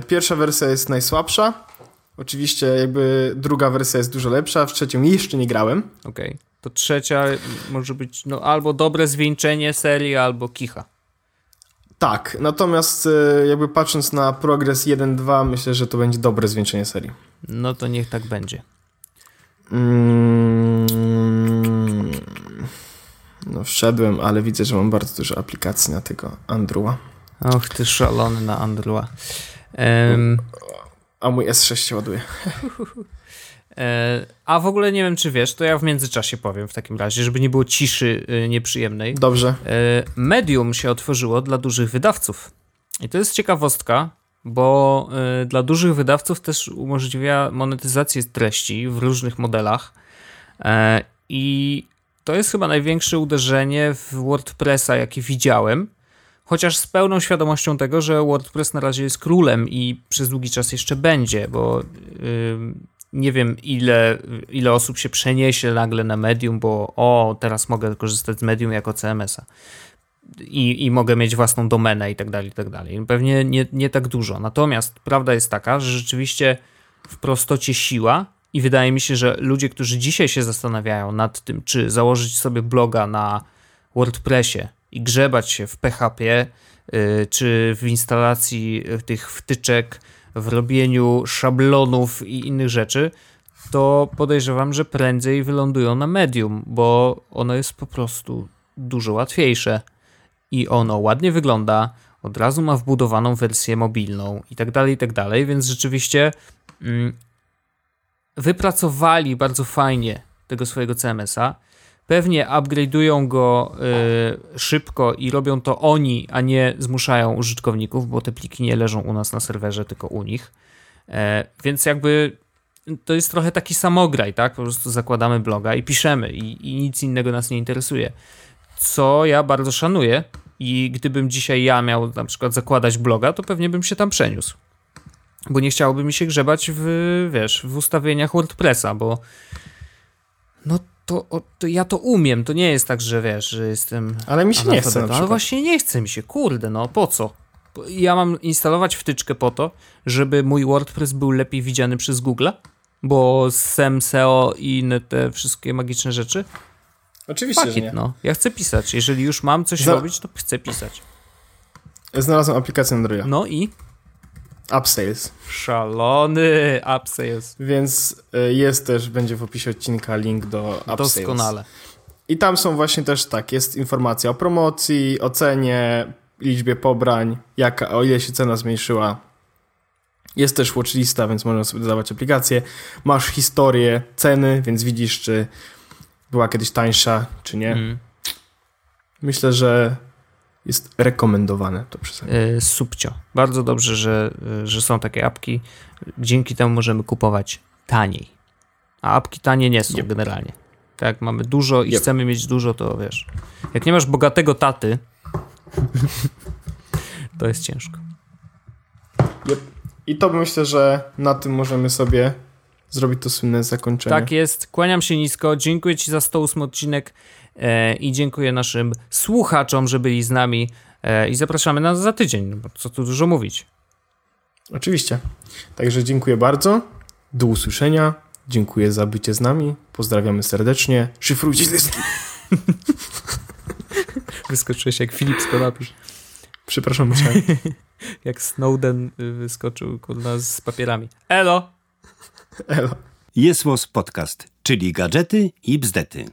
Pierwsza wersja jest najsłabsza. Oczywiście jakby druga wersja jest dużo lepsza, w trzecią jeszcze nie grałem. Okej. Okay. To trzecia może być no, albo dobre zwieńczenie serii, albo kicha. Tak, natomiast e, jakby patrząc na progres 1-2, myślę, że to będzie dobre zwieńczenie serii. No to niech tak będzie. Mm, no wszedłem, ale widzę, że mam bardzo dużo aplikacji na tego Andrua. Och, ty szalony na Andrua. Um, a mój S6 się ładuje. E, a w ogóle nie wiem, czy wiesz, to ja w międzyczasie powiem w takim razie, żeby nie było ciszy e, nieprzyjemnej. Dobrze. E, Medium się otworzyło dla dużych wydawców. I to jest ciekawostka, bo dla dużych wydawców też umożliwia monetyzację treści w różnych modelach. I to jest chyba największe uderzenie w WordPressa, jakie widziałem. Chociaż z pełną świadomością tego, że WordPress na razie jest królem i przez długi czas jeszcze będzie, bo yy, nie wiem ile, ile osób się przeniesie nagle na Medium, bo o, teraz mogę korzystać z Medium jako CMS-a. I, i mogę mieć własną domenę i tak dalej, i tak dalej. Pewnie nie, nie tak dużo. Natomiast prawda jest taka, że rzeczywiście w prostocie siła i wydaje mi się, że ludzie, którzy dzisiaj się zastanawiają nad tym, czy założyć sobie bloga na WordPressie i grzebać się w PHP, y, czy w instalacji tych wtyczek, w robieniu szablonów i innych rzeczy, to podejrzewam, że prędzej wylądują na medium, bo ono jest po prostu dużo łatwiejsze i ono ładnie wygląda, od razu ma wbudowaną wersję mobilną i tak dalej, i tak dalej, więc rzeczywiście mm, wypracowali bardzo fajnie tego swojego CMS-a Pewnie upgrade'ują go y, szybko i robią to oni, a nie zmuszają użytkowników, bo te pliki nie leżą u nas na serwerze, tylko u nich. E, więc jakby to jest trochę taki samograj, tak? Po prostu zakładamy bloga i piszemy i, i nic innego nas nie interesuje. Co ja bardzo szanuję i gdybym dzisiaj ja miał na przykład zakładać bloga, to pewnie bym się tam przeniósł. Bo nie chciałoby mi się grzebać w, wiesz, w ustawieniach WordPressa, bo no to, to, ja to umiem, to nie jest tak, że wiesz, że jestem. Ale mi się nie chce. No właśnie nie chce mi się, kurde, no po co? Ja mam instalować wtyczkę po to, żeby mój WordPress był lepiej widziany przez Google, bo SEM, SEO i inne te wszystkie magiczne rzeczy. Oczywiście, że nie. no. Ja chcę pisać. Jeżeli już mam coś Zna... robić, to chcę pisać. Znalazłem aplikację Androida. No i? Upsales. Szalony upsales. Więc e, jest też, będzie w opisie odcinka link do Upsales. Doskonale. I tam są właśnie też tak, jest informacja o promocji, o cenie, liczbie pobrań, jaka, o ile się cena zmniejszyła. Jest też watchlista, więc można sobie dodawać aplikację. Masz historię ceny, więc widzisz, czy była kiedyś tańsza, czy nie. Mm. Myślę, że jest rekomendowane to przeze mnie. Subcio. Bardzo dobrze, że, że są takie apki. Dzięki temu możemy kupować taniej. A apki tanie nie są yep. generalnie. Tak, mamy dużo i yep. chcemy mieć dużo, to wiesz. Jak nie masz bogatego taty, to jest ciężko. Yep. I to myślę, że na tym możemy sobie zrobić to słynne zakończenie. Tak jest. Kłaniam się nisko. Dziękuję Ci za 108 odcinek e, i dziękuję naszym słuchaczom, że byli z nami e, i zapraszamy nas za tydzień, bo co tu dużo mówić. Oczywiście. Także dziękuję bardzo. Do usłyszenia. Dziękuję za bycie z nami. Pozdrawiamy serdecznie. Szyfrujcie listu. Wyskoczyłeś jak Filip z kanapy. Przepraszam, musiałem. jak Snowden wyskoczył kod nas z papierami. Elo! Elo. Jest Podcast, czyli gadżety i bzdety.